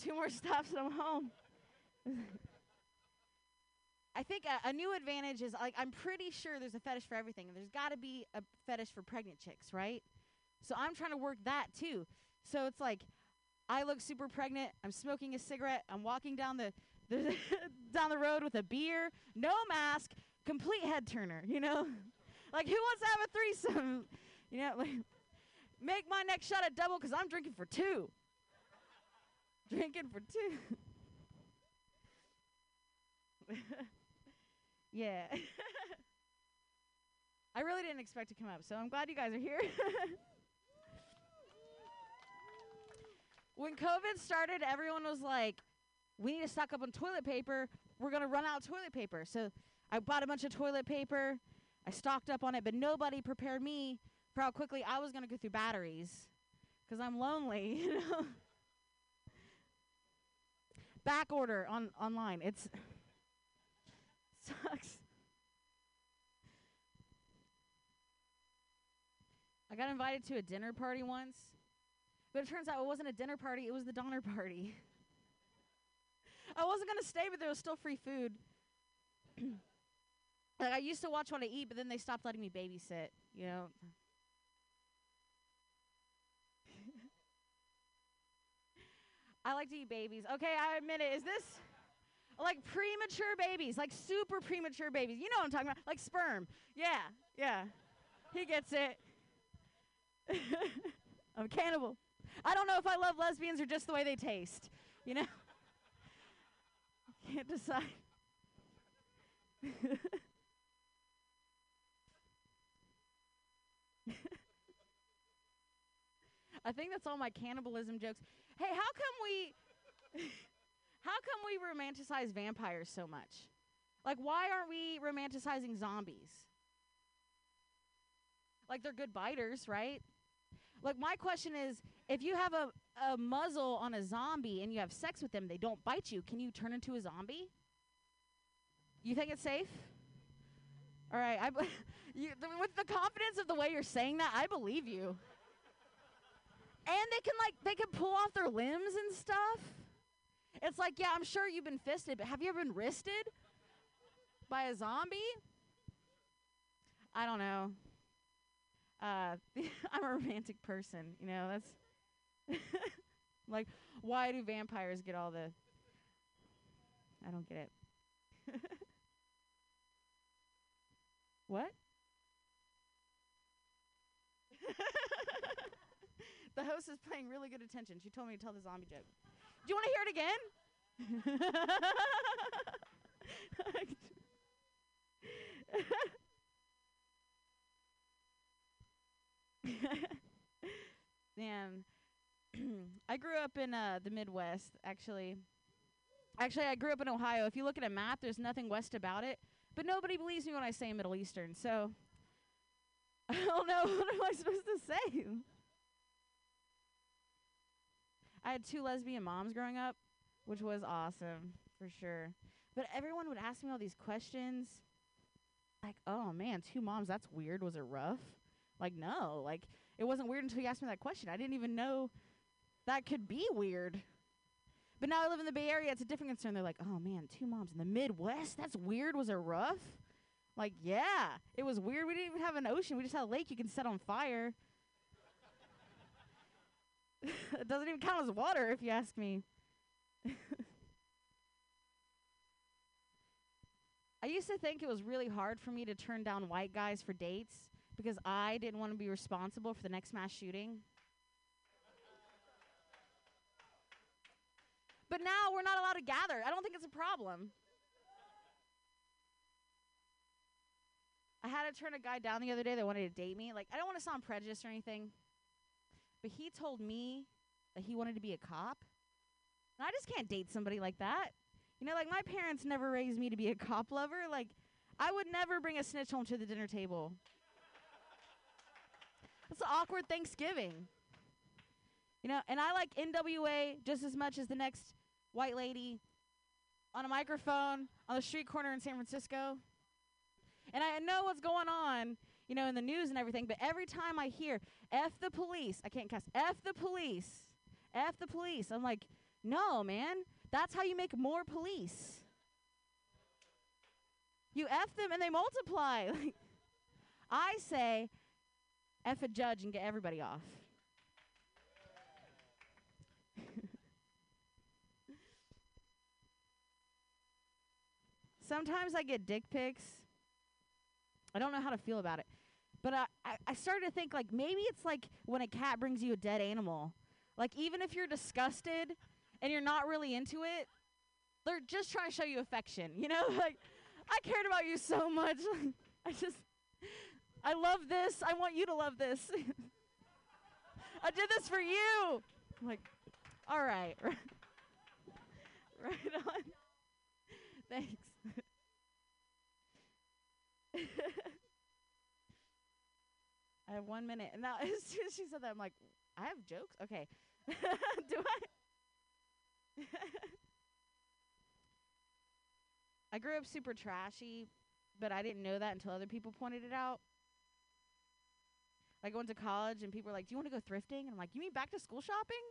two more stops and I'm home. I think a, a new advantage is like I'm pretty sure there's a fetish for everything, there's got to be a fetish for pregnant chicks, right? So I'm trying to work that too. So it's like I look super pregnant. I'm smoking a cigarette. I'm walking down the, the down the road with a beer, no mask, complete head turner. You know, like who wants to have a threesome? You know, like make my next shot a double because I'm drinking for two. drinking for two. Yeah. I really didn't expect to come up, so I'm glad you guys are here. when COVID started, everyone was like, we need to stock up on toilet paper. We're going to run out of toilet paper. So I bought a bunch of toilet paper. I stocked up on it, but nobody prepared me for how quickly I was going to go through batteries because I'm lonely, you know. Back order on online. It's sucks. I got invited to a dinner party once, but it turns out it wasn't a dinner party, it was the Donner Party. I wasn't going to stay, but there was still free food. like, I used to watch what I eat, but then they stopped letting me babysit, you know? I like to eat babies. Okay, I admit it. Is this like premature babies, like super premature babies? You know what I'm talking about? Like sperm. Yeah, yeah. He gets it. I'm cannibal. I don't know if I love lesbians or just the way they taste. You know? Can't decide. I think that's all my cannibalism jokes. Hey, how come we how come we romanticize vampires so much? Like why aren't we romanticizing zombies? Like they're good biters, right? Like my question is, if you have a, a muzzle on a zombie and you have sex with them, they don't bite you. Can you turn into a zombie? You think it's safe? All right, I b- you, th- with the confidence of the way you're saying that, I believe you. And they can like they can pull off their limbs and stuff. It's like, yeah, I'm sure you've been fisted, but have you ever been wristed by a zombie? I don't know. Uh, I'm a romantic person, you know. That's like, why do vampires get all the? I don't get it. what? the host is paying really good attention. She told me to tell the zombie joke. Do you want to hear it again? Man, I grew up in uh, the Midwest, actually. Actually, I grew up in Ohio. If you look at a map, there's nothing west about it. But nobody believes me when I say Middle Eastern, so I don't know. What am I supposed to say? I had two lesbian moms growing up, which was awesome for sure. But everyone would ask me all these questions. Like, oh man, two moms, that's weird. Was it rough? Like, no. Like, it wasn't weird until you asked me that question. I didn't even know that could be weird. But now I live in the Bay Area, it's a different concern. They're like, oh man, two moms in the Midwest? That's weird. Was it rough? Like, yeah, it was weird. We didn't even have an ocean. We just had a lake you can set on fire. it doesn't even count as water, if you ask me. I used to think it was really hard for me to turn down white guys for dates because I didn't want to be responsible for the next mass shooting. But now we're not allowed to gather. I don't think it's a problem. I had to turn a guy down the other day that wanted to date me. Like, I don't want to sound prejudiced or anything, but he told me that he wanted to be a cop. And I just can't date somebody like that. You know, like, my parents never raised me to be a cop lover. Like, I would never bring a snitch home to the dinner table. It's an awkward Thanksgiving. You know, and I like NWA just as much as the next white lady on a microphone on the street corner in San Francisco. And I know what's going on, you know, in the news and everything, but every time I hear F the police, I can't cuss, F the police, F the police, I'm like, no, man, that's how you make more police. You F them and they multiply. I say, F a judge and get everybody off. Sometimes I get dick pics. I don't know how to feel about it. But I, I, started to think, like, maybe it's like when a cat brings you a dead animal. Like, even if you're disgusted and you're not really into it, they're just trying to show you affection. You know? like, I cared about you so much. I just, I love this. I want you to love this. I did this for you. I'm like, all right. right on. Thanks. I have one minute. And now, as soon as she said that, I'm like, I have jokes? Okay. Do I? I grew up super trashy, but I didn't know that until other people pointed it out. Like, I went to college and people were like, Do you want to go thrifting? And I'm like, You mean back to school shopping?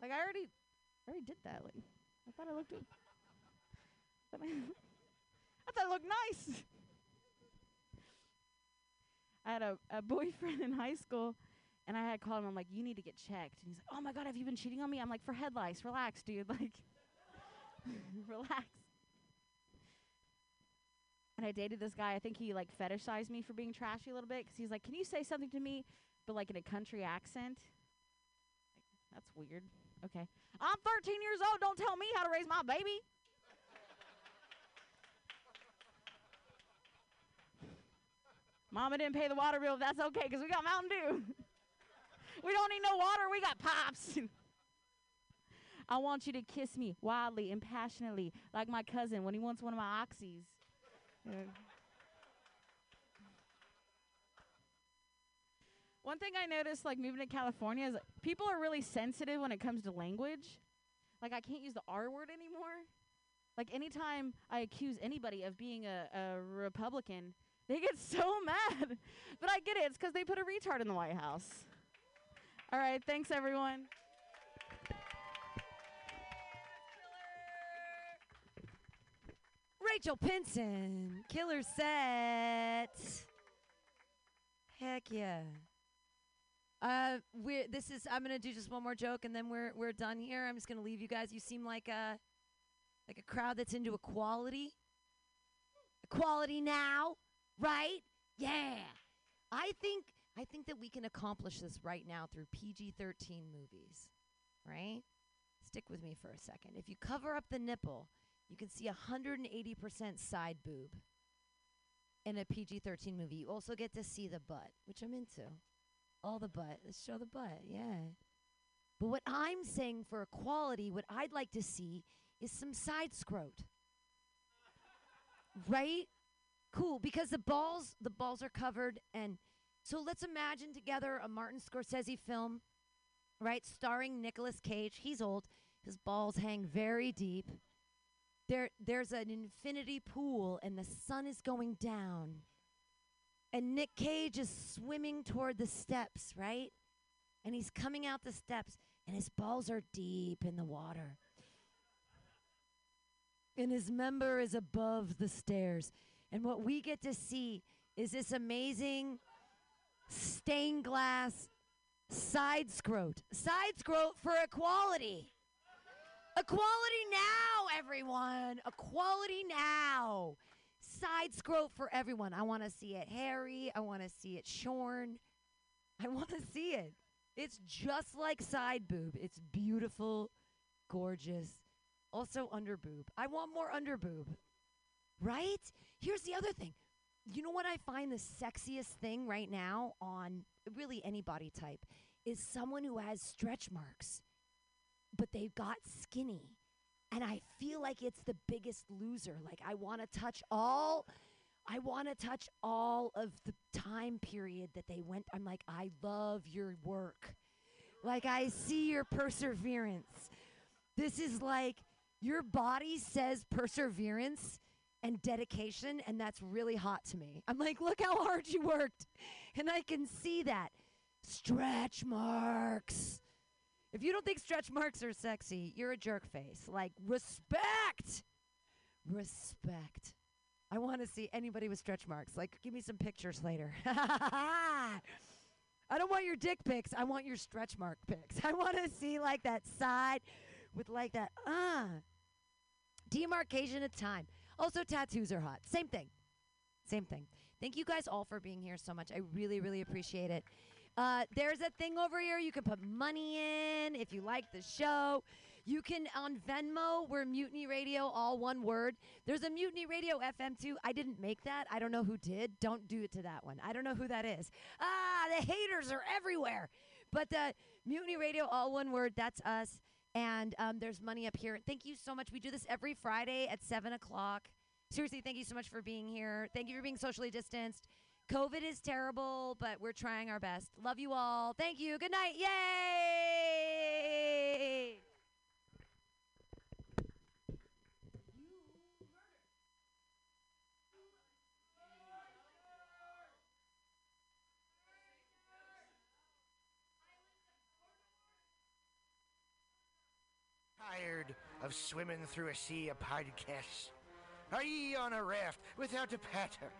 Like, I already, I already did that. Like, I thought I looked. I thought I looked nice. I had a, a boyfriend in high school, and I had called him. I'm like, "You need to get checked." And he's like, "Oh my god, have you been cheating on me?" I'm like, "For head lice, relax, dude. Like, relax." And I dated this guy. I think he like fetishized me for being trashy a little bit because he's like, "Can you say something to me, but like in a country accent?" Like, That's weird. Okay, I'm 13 years old. Don't tell me how to raise my baby. Mama didn't pay the water bill. That's okay because we got Mountain Dew. we don't need no water. We got pops. I want you to kiss me wildly and passionately, like my cousin when he wants one of my oxys. One thing I noticed, like moving to California, is that people are really sensitive when it comes to language. Like I can't use the R word anymore. Like anytime I accuse anybody of being a, a Republican, they get so mad. But I get it. It's because they put a retard in the White House. All right. Thanks, everyone. Rachel Pinson, killer set. Heck yeah. Uh, we're this is. I'm gonna do just one more joke and then we're we're done here. I'm just gonna leave you guys. You seem like a like a crowd that's into equality. Equality now, right? Yeah. I think I think that we can accomplish this right now through PG 13 movies, right? Stick with me for a second. If you cover up the nipple, you can see 180% side boob in a PG 13 movie. You also get to see the butt, which I'm into. All the butt. Let's show the butt. Yeah. But what I'm saying for equality, what I'd like to see is some side scrot. right? Cool, because the balls, the balls are covered and so let's imagine together a Martin Scorsese film, right, starring Nicolas Cage. He's old. His balls hang very deep. There there's an infinity pool and the sun is going down. And Nick Cage is swimming toward the steps, right? And he's coming out the steps and his balls are deep in the water. And his member is above the stairs. And what we get to see is this amazing stained glass side scrot. Side scrot for equality. Equality now, everyone. Equality now. Side scrot for everyone. I want to see it hairy. I want to see it shorn. I want to see it. It's just like side boob. It's beautiful, gorgeous. Also under boob. I want more under boob. Right? Here's the other thing. You know what I find the sexiest thing right now on really any body type is someone who has stretch marks, but they've got skinny. And I feel like it's the biggest loser. Like I want to touch all I want to touch all of the time period that they went. I'm like, I love your work. Like, I see your perseverance. This is like, your body says perseverance and dedication, and that's really hot to me. I'm like, look how hard you worked. And I can see that. Stretch marks. If you don't think stretch marks are sexy, you're a jerk face. Like, respect. Respect. I want to see anybody with stretch marks. Like, give me some pictures later. I don't want your dick pics. I want your stretch mark pics. I want to see like that side with like that, uh, demarcation of time. Also, tattoos are hot. Same thing. Same thing. Thank you guys all for being here so much. I really, really appreciate it. Uh, there's a thing over here you can put money in if you like the show. You can on Venmo, we're Mutiny Radio, all one word. There's a Mutiny Radio FM too. I didn't make that. I don't know who did. Don't do it to that one. I don't know who that is. Ah, the haters are everywhere. But the Mutiny Radio, all one word. That's us. And um, there's money up here. Thank you so much. We do this every Friday at seven o'clock. Seriously, thank you so much for being here. Thank you for being socially distanced. COVID is terrible, but we're trying our best. Love you all. Thank you. Good night. Yay! Tired of swimming through a sea of podcasts? Are ye on a raft without a paddle?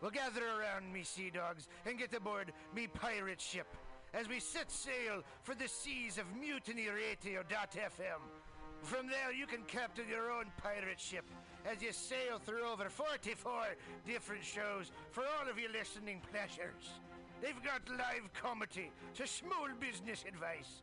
Well, gather around me, sea dogs, and get aboard me pirate ship as we set sail for the seas of Mutiny mutinyradio.fm. From there, you can captain your own pirate ship as you sail through over 44 different shows for all of your listening pleasures. They've got live comedy to small business advice,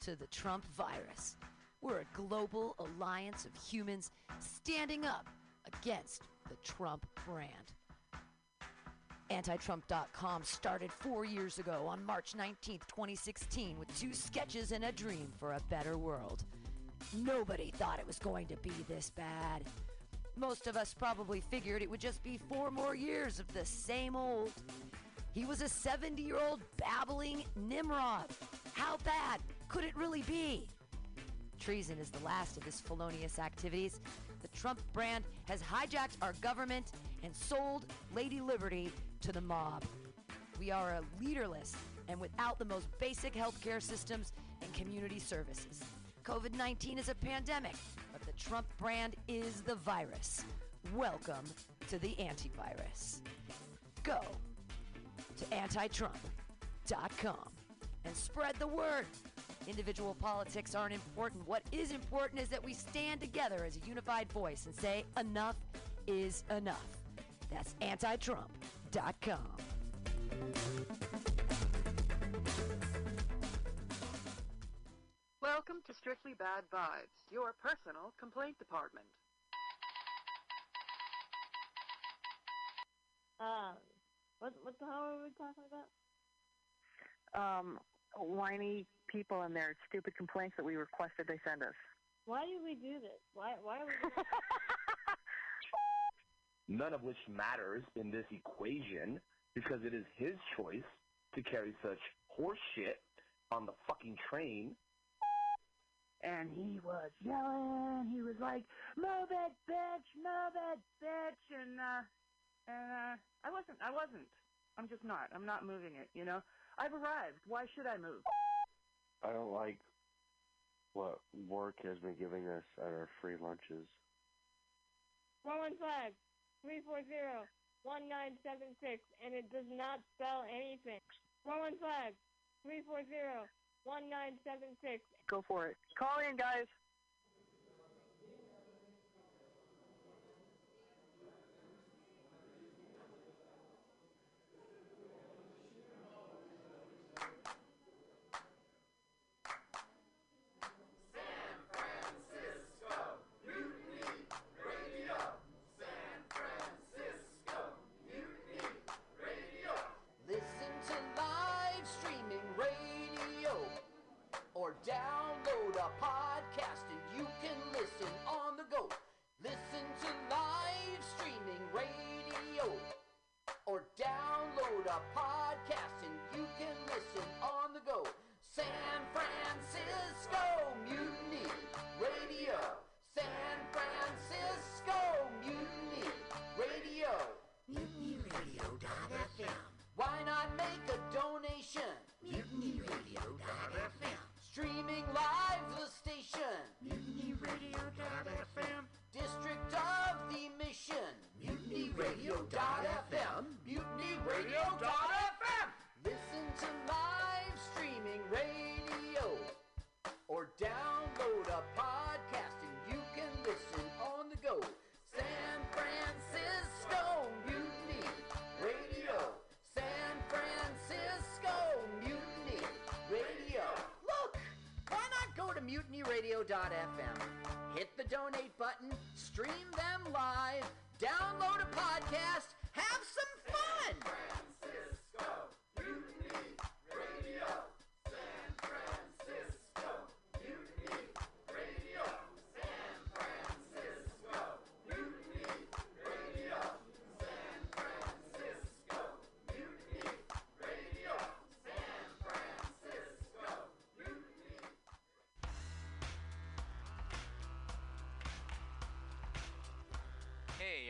to the Trump virus. We're a global alliance of humans standing up against the Trump brand. AntiTrump.com started four years ago on March 19, 2016, with two sketches and a dream for a better world. Nobody thought it was going to be this bad. Most of us probably figured it would just be four more years of the same old. He was a 70 year old babbling Nimrod. How bad could it really be? Treason is the last of his felonious activities. The Trump brand has hijacked our government and sold Lady Liberty to the mob. We are a leaderless, and without the most basic healthcare systems and community services. COVID 19 is a pandemic, but the Trump brand is the virus. Welcome to the antivirus. Go to antitrump.com and spread the word. Individual politics aren't important. What is important is that we stand together as a unified voice and say, enough is enough. That's antitrump.com. Welcome to Strictly Bad Vibes, your personal complaint department. Um, what what the hell are we talking about? Um, whiny people and their stupid complaints that we requested they send us. Why do we do this? Why why are we? Doing none of which matters in this equation because it is his choice to carry such horseshit on the fucking train. And he was yelling. He was like, "Move it, bitch! Move it, bitch!" And uh, and uh, I wasn't. I wasn't. I'm just not. I'm not moving it. You know. I've arrived. Why should I move? I don't like what work has been giving us at our free lunches. One one five three four zero one nine seven six, and it does not spell anything. One one five three four zero one nine seven six. Go for it. Call in, guys.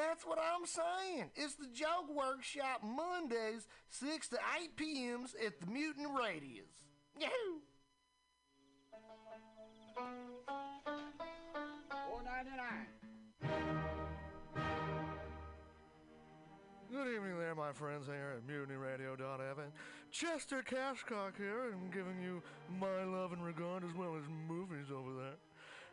That's what I'm saying. It's the Joke Workshop Mondays, 6 to 8 p.m.s at the Mutant Radius. Yahoo! Four ninety nine. Good evening there, my friends here at MutinyRadio.fm. Chester Cashcock here, and giving you my love and regard as well as movies over there.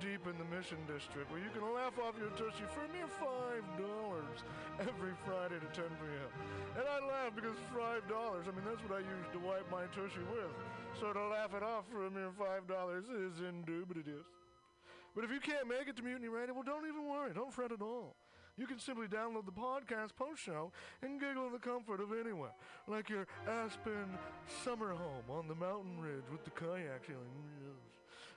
deep in the Mission District where you can laugh off your tushy for a mere $5 every Friday to 10 p.m. And I laugh because $5, I mean, that's what I use to wipe my tushy with. So to laugh it off for a mere $5 is indubitious. But if you can't make it to Mutiny Radio, well, don't even worry. Don't fret at all. You can simply download the podcast post show and giggle in the comfort of anywhere, like your Aspen summer home on the mountain ridge with the kayak feeling.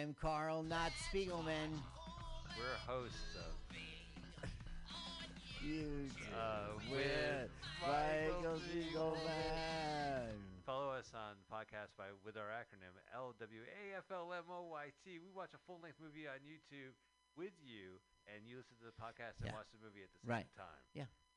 am Carl, not Spiegelman. We're hosts of You uh, with Michael Spiegelman. Follow us on podcast by with our acronym LWAFLMOYT. We watch a full length movie on YouTube with you, and you listen to the podcast and Yeah. watch the movie at the same Right. time. Yeah.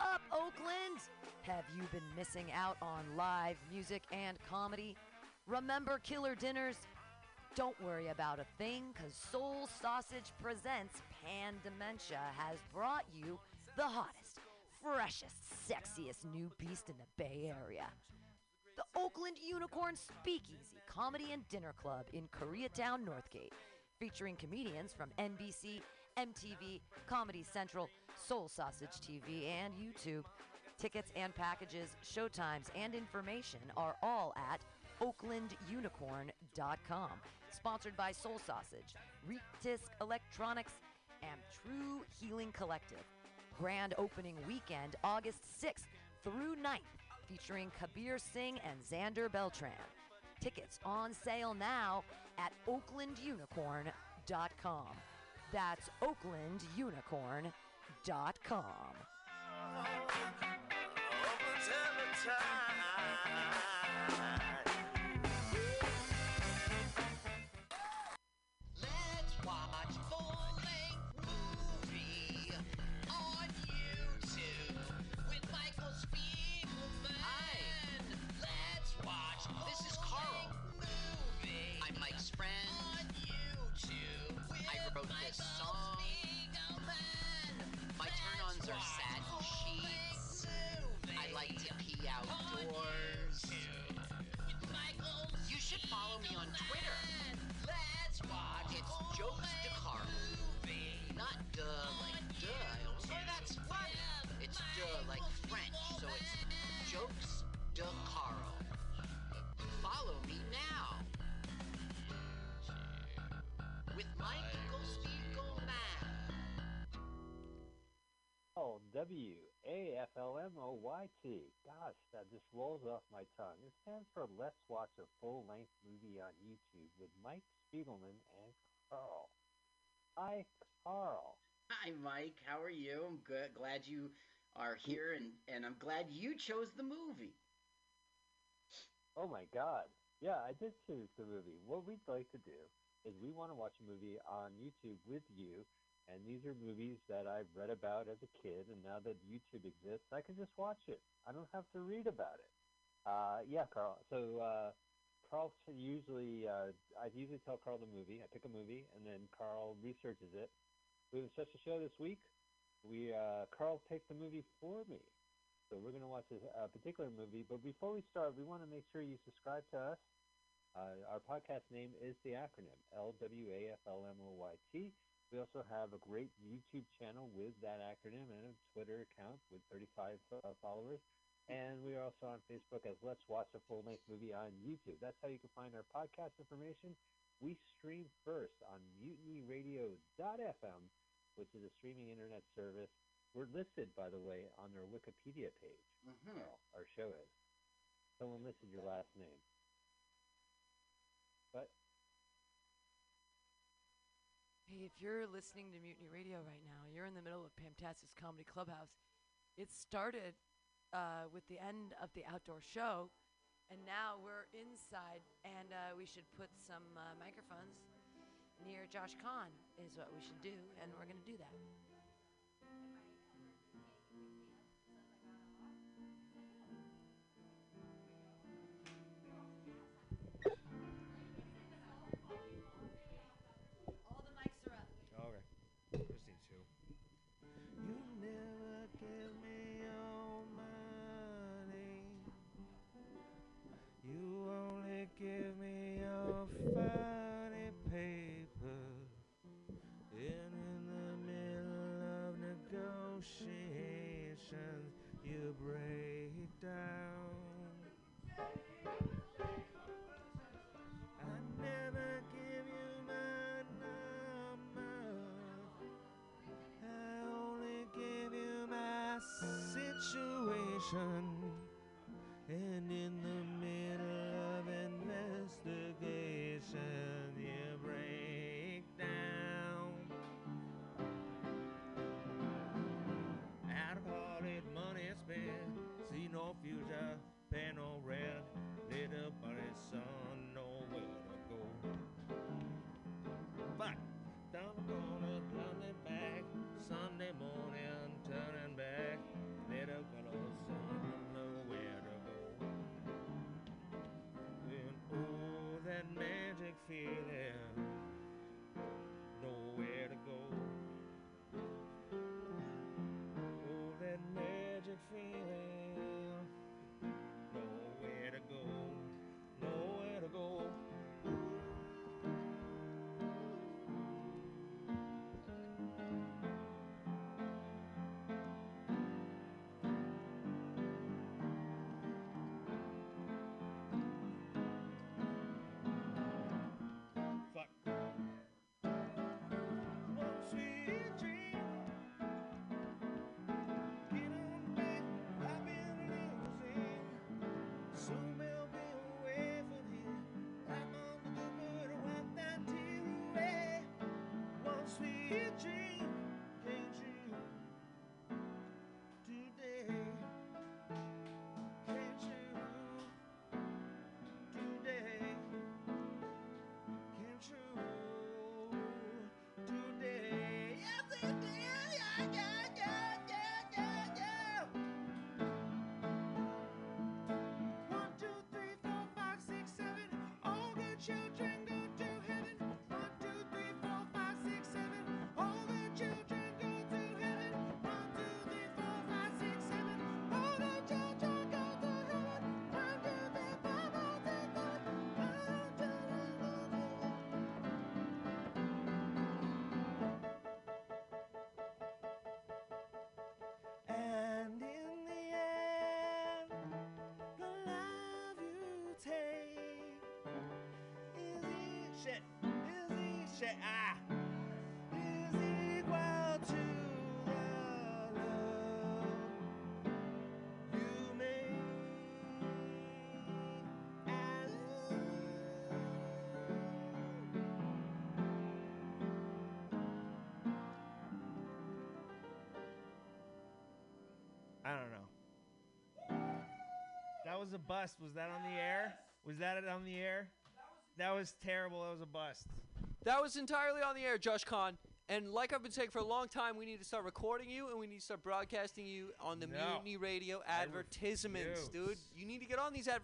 Up, Oakland? Have you been missing out on live music and comedy? Remember Killer Dinners? Don't worry about a thing, because Soul Sausage Presents Pan Dementia has brought you the hottest, freshest, sexiest new beast in the Bay Area. The Oakland Unicorn Speakeasy Comedy and Dinner Club in Koreatown, Northgate, featuring comedians from NBC, MTV, Comedy Central, Soul Sausage TV, and YouTube. Tickets and packages, showtimes, and information are all at oaklandunicorn.com. Sponsored by Soul Sausage, Retisk Electronics, and True Healing Collective. Grand opening weekend, August 6th through 9th, featuring Kabir Singh and Xander Beltran. Tickets on sale now at oaklandunicorn.com. That's oaklandunicorn.com. Let's Gosh, that just rolls off my tongue. It stands for Let's Watch a Full-Length Movie on YouTube with Mike Spiegelman and Carl. Hi, Carl. Hi, Mike. How are you? I'm good. Glad you are here, and, and I'm glad you chose the movie. Oh my God. Yeah, I did choose the movie. What we'd like to do is we want to watch a movie on YouTube with you, and these are movies that I've read about as a kid, and now that YouTube exists, I can just watch it. I don't have to read about it. Uh, yeah, Carl. So uh, Carl usually, uh, I usually tell Carl the movie. I pick a movie, and then Carl researches it. We have such a show this week. We uh, Carl picked the movie for me. So we're going to watch this uh, particular movie. But before we start, we want to make sure you subscribe to us. Uh, our podcast name is the acronym L-W-A-F-L-M-O-Y-T. We also have a great YouTube channel with that acronym and a Twitter account with 35 uh, followers. And we are also on Facebook as Let's Watch a Full Length Movie on YouTube. That's how you can find our podcast information. We stream first on mutinyradio.fm, which is a streaming internet service. We're listed, by the way, on their Wikipedia page. Mhm. Carl, our show is. Someone listed your last name. But Hey, if you're listening to Mutiny Radio right now, you're in the middle of Pamtastic's Comedy Clubhouse. It started uh, with the end of the outdoor show, and now we're inside, and uh, we should put some uh, microphones near Josh Kahn, is what we should do, and we're going to do that. Children shit is shit ah, is equal to the love you made and I don't know. That was a bust. Was that on the air? Was that it on the air? That was terrible. That was a bust. That was entirely on the air, Josh Khan. And like I've been saying for a long time, we need to start recording you and we need to start broadcasting you on the No. Mutiny Radio advertisements, dude. You need to get on these advertisements.